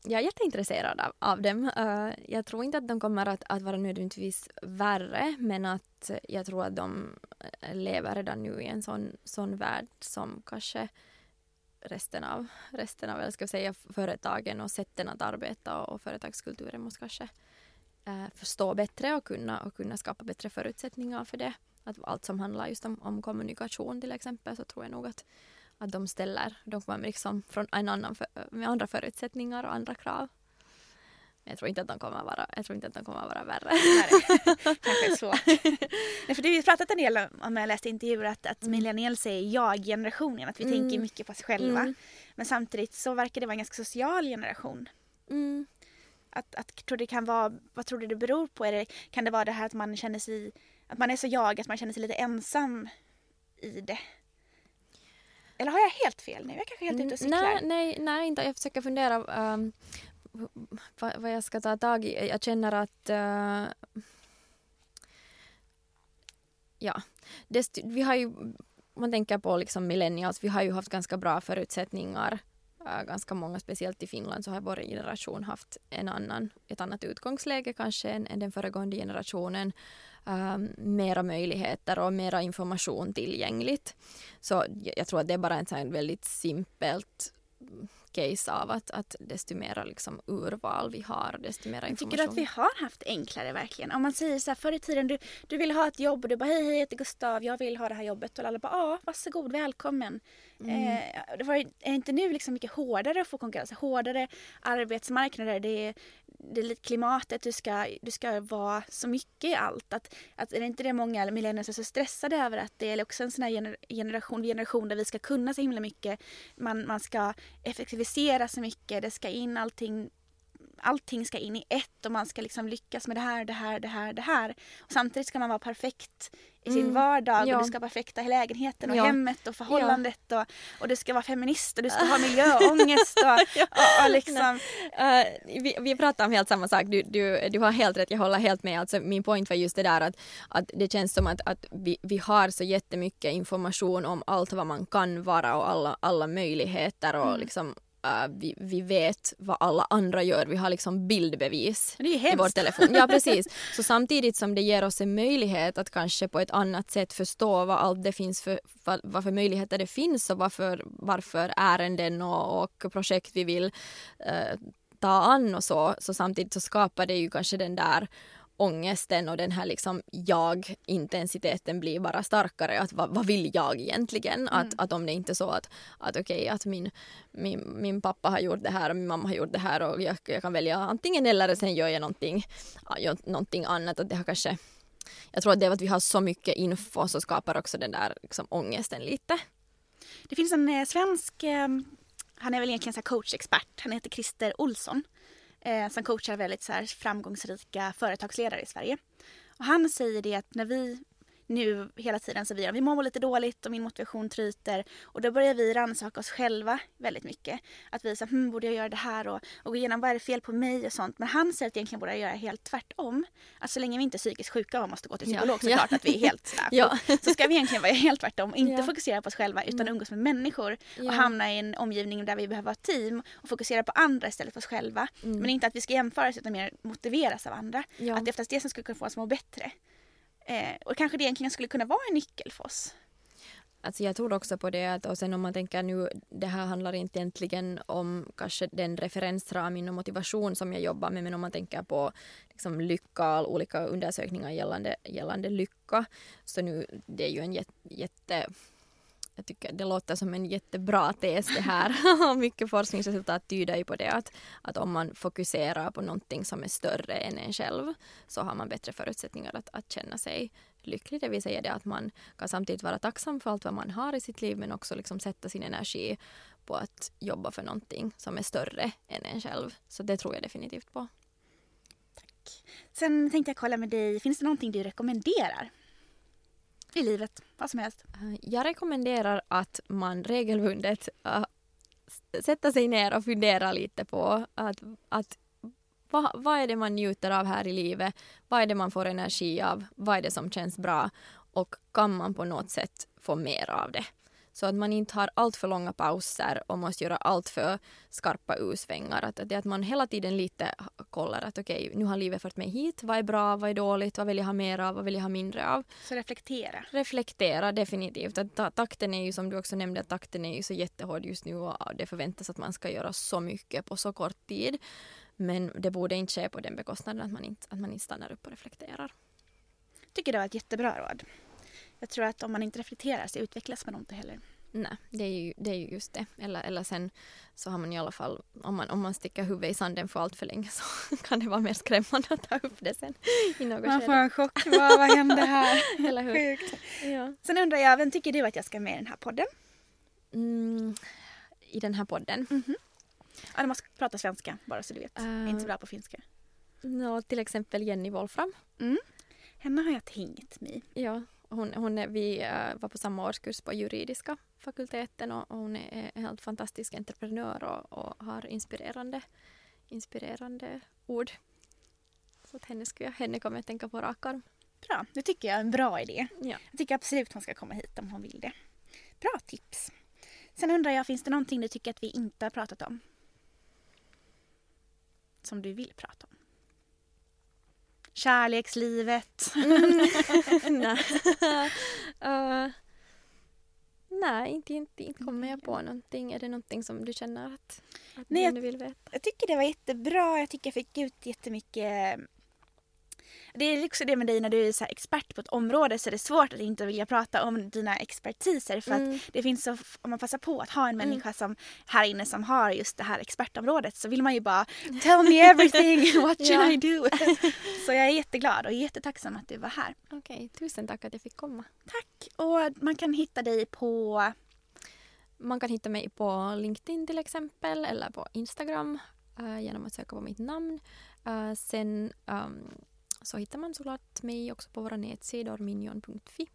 jag är jätteintresserad av, av dem. Uh, jag tror inte att de kommer att, att vara nödvändigtvis värre men att jag tror att de lever redan nu i en sån, sån värld som kanske resten av, resten av eller ska säga, företagen och sätten att arbeta och, och företagskulturen måste kanske eh, förstå bättre och kunna, och kunna skapa bättre förutsättningar för det. Att allt som handlar just om, om kommunikation till exempel så tror jag nog att, att de ställer, de kommer liksom från en annan, för, med andra förutsättningar och andra krav. Jag tror inte att de kommer vara, jag tror inte att de kommer vara värre. Nej, kanske svårt. Nej, för du har pratat en del om, jag läste intervjuer, att, att mm. millennials är jag-generationen, att vi mm. tänker mycket på oss själva. Mm. Men samtidigt så verkar det vara en ganska social generation. Mm. Att, att, tror det kan vara, vad tror du det beror på? Är det, kan det vara det här att man känner sig, att man är så jag att man känner sig lite ensam i det? Eller har jag helt fel nu? Jag kanske är helt ute och cyklar. Nej, nej, nej inte. Jag försöker fundera. Um, vad, vad jag ska ta tag i. Jag känner att uh, ja, det, vi har ju, om man tänker på liksom millennials, vi har ju haft ganska bra förutsättningar Uh, ganska många, speciellt i Finland, så har vår generation haft en annan, ett annat utgångsläge kanske än, än den föregående generationen. Um, mera möjligheter och mera information tillgängligt. Så jag tror att det är bara en sån väldigt simpelt case av att, att desto mera liksom urval vi har, desto mera information. Tycker du att vi har haft enklare verkligen? Om man säger så här förr i tiden, du, du vill ha ett jobb och du bara hej hej jag heter Gustav, jag vill ha det här jobbet och alla bara ja varsågod välkommen. Mm. Eh, det var, är inte nu liksom mycket hårdare att få konkurrens, hårdare arbetsmarknader, det är, det är klimatet, du ska, du ska vara så mycket i allt. Att, att är det inte det många millennials är så stressade över att det är också en sån här generation, generation där vi ska kunna så himla mycket. Man, man ska effektivisera så mycket, det ska in allting allting ska in i ett och man ska liksom lyckas med det här, det här, det här, det här. Och samtidigt ska man vara perfekt i sin mm. vardag ja. och du ska vara perfekta lägenheten och ja. hemmet och förhållandet ja. och, och du ska vara feminist och du ska ha miljöångest och, och, och liksom. Uh, vi, vi pratar om helt samma sak, du, du, du har helt rätt, jag håller helt med. Alltså, min point var just det där att, att det känns som att, att vi, vi har så jättemycket information om allt vad man kan vara och alla, alla möjligheter och mm. liksom Uh, vi, vi vet vad alla andra gör. Vi har liksom bildbevis i vår telefon. Ja, precis. Så samtidigt som det ger oss en möjlighet att kanske på ett annat sätt förstå vad allt det finns för, vad, vad för möjligheter det finns och varför, varför ärenden och, och projekt vi vill uh, ta an och så, så samtidigt så skapar det ju kanske den där ångesten och den här liksom jag-intensiteten blir bara starkare. Att vad, vad vill jag egentligen? Mm. Att, att om det inte är så att, att okej okay, att min, min, min pappa har gjort det här och min mamma har gjort det här och jag, jag kan välja antingen eller sen gör jag någonting, någonting annat. Att det har kanske, jag tror att det är att vi har så mycket info så skapar också den där liksom, ångesten lite. Det finns en eh, svensk, eh, han är väl egentligen så coachexpert, han heter Christer Olsson eh, som coachar väldigt så här, framgångsrika företagsledare i Sverige. Och han säger det att när vi nu hela tiden så vi, vi mår lite dåligt och min motivation tryter och då börjar vi rannsaka oss själva väldigt mycket. Att vi säger, hm, borde jag göra det här och, och gå igenom vad är det fel på mig och sånt. Men han säger att egentligen borde jag göra helt tvärtom. Att så länge vi inte är psykiskt sjuka och måste gå till psykolog ja. så klart att vi är helt sådär. ja. Så ska vi egentligen vara helt tvärtom. Inte ja. fokusera på oss själva utan mm. umgås med människor och ja. hamna i en omgivning där vi behöver ha team och fokusera på andra istället för oss själva. Mm. Men inte att vi ska jämföras utan mer motiveras av andra. Att det är oftast det som skulle kunna få oss att må bättre. Eh, och kanske det egentligen skulle kunna vara en nyckel för oss. Alltså jag tror också på det att, och sen om man tänker nu, det här handlar inte egentligen om kanske den referensram inom motivation som jag jobbar med, men om man tänker på liksom lycka och olika undersökningar gällande, gällande lycka, så nu det är ju en jätte, jätte jag tycker det låter som en jättebra tes det här. Mycket forskningsresultat tyder ju på det att, att om man fokuserar på någonting som är större än en själv så har man bättre förutsättningar att, att känna sig lycklig. Det vill säga det att man kan samtidigt vara tacksam för allt vad man har i sitt liv men också liksom sätta sin energi på att jobba för någonting som är större än en själv. Så det tror jag definitivt på. Tack. Sen tänkte jag kolla med dig, finns det någonting du rekommenderar i livet, vad som helst. Eh, jag rekommenderar att man regelbundet uh, sätter sig ner och funderar lite på att, att vad, vad är det man njuter av här i livet? Vad är det man får energi av? Vad är det som känns bra? Och kan man på något sätt få mer av det? Så att man inte har allt för långa pauser och måste göra allt för skarpa U-svängar. Att, det att man hela tiden lite kollar att okej, okay, nu har livet fört mig hit. Vad är bra? Vad är dåligt? Vad vill jag ha mer av? Vad vill jag ha mindre av? Så reflektera. Reflektera definitivt. Att takten är ju som du också nämnde, att takten är ju så jättehård just nu och det förväntas att man ska göra så mycket på så kort tid. Men det borde inte ske på den bekostnaden att man inte, att man inte stannar upp och reflekterar. tycker det var ett jättebra råd. Jag tror att om man inte reflekterar så utvecklas man inte heller. Nej, det är ju, det är ju just det. Eller, eller sen så har man i alla fall, om man, om man sticker huvudet i sanden för allt för länge så kan det vara mer skrämmande att ta upp det sen. I något man får en chock, vad, vad hände här? eller hur? Sjukt. Ja. Sen undrar jag, vem tycker du att jag ska med i den här podden? Mm, I den här podden? Mm -hmm. Ja, du måste prata svenska bara så du vet. Uh, jag är inte så bra på finska. No, till exempel Jenny Wolfram. Mm. Henne har jag tänkt mig. Ja, hon, hon vi uh, var på samma årskurs på juridiska fakulteten och, och hon är en helt fantastisk entreprenör och, och, har inspirerande, inspirerande ord. Så att henne, skulle jag, henne kommer jag att tänka på rak arm. Bra, det tycker jag är en bra idé. Ja. Jag tycker absolut hon ska komma hit om hon vill det. Bra tips. Sen undrar jag, finns det någonting du tycker att vi inte har pratat om? Som du vill prata om? Kärlekslivet? nej. uh, nej, inte, inte, inte kommer jag på någonting. Är det någonting som du känner att, att Nej, du vill veta? Jag tycker det var jättebra. Jag tycker jag fick ut jättemycket det är också det med dig när du är så expert på ett område så är det svårt att inte vilja prata om dina expertiser för Mm. att det finns så, om man passar på att ha en människa som här inne som har just det här expertområdet så vill man ju bara tell me everything, what should Ja. I do? så jag är jätteglad och jättetacksam att du var här. Okej, tusen tack att jag fick komma. Tack! Och man kan hitta dig på Man kan hitta mig på LinkedIn till exempel eller på Instagram eh, genom att söka på mitt namn. Eh, sen ehm, så hittar man såklart mig också på våra nätsidor minion.fi.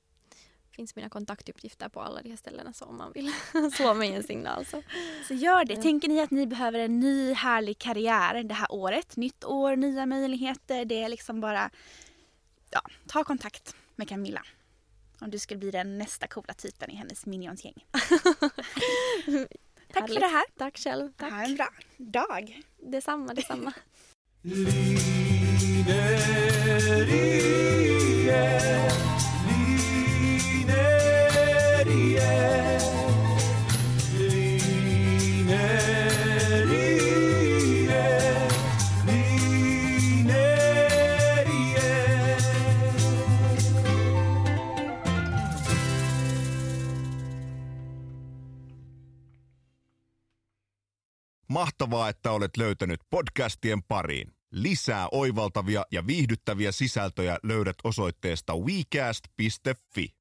finns mina kontaktuppgifter på alla de här ställena så om man vill slå mig en signal så. Så gör det. Ja. Tänker ni att ni behöver en ny härlig karriär det här året? Nytt år, nya möjligheter. Det är liksom bara... Ja, ta kontakt med Camilla. Om du skulle bli den nästa coola typen i hennes Minions-gäng. Tack för Härligt. det här. Tack själv. Tack. Ha en bra dag. Detsamma, detsamma. Mahtavaa, että olet löytänyt podcastien pariin. Lisää oivaltavia ja viihdyttäviä sisältöjä löydät osoitteesta wecast.fi.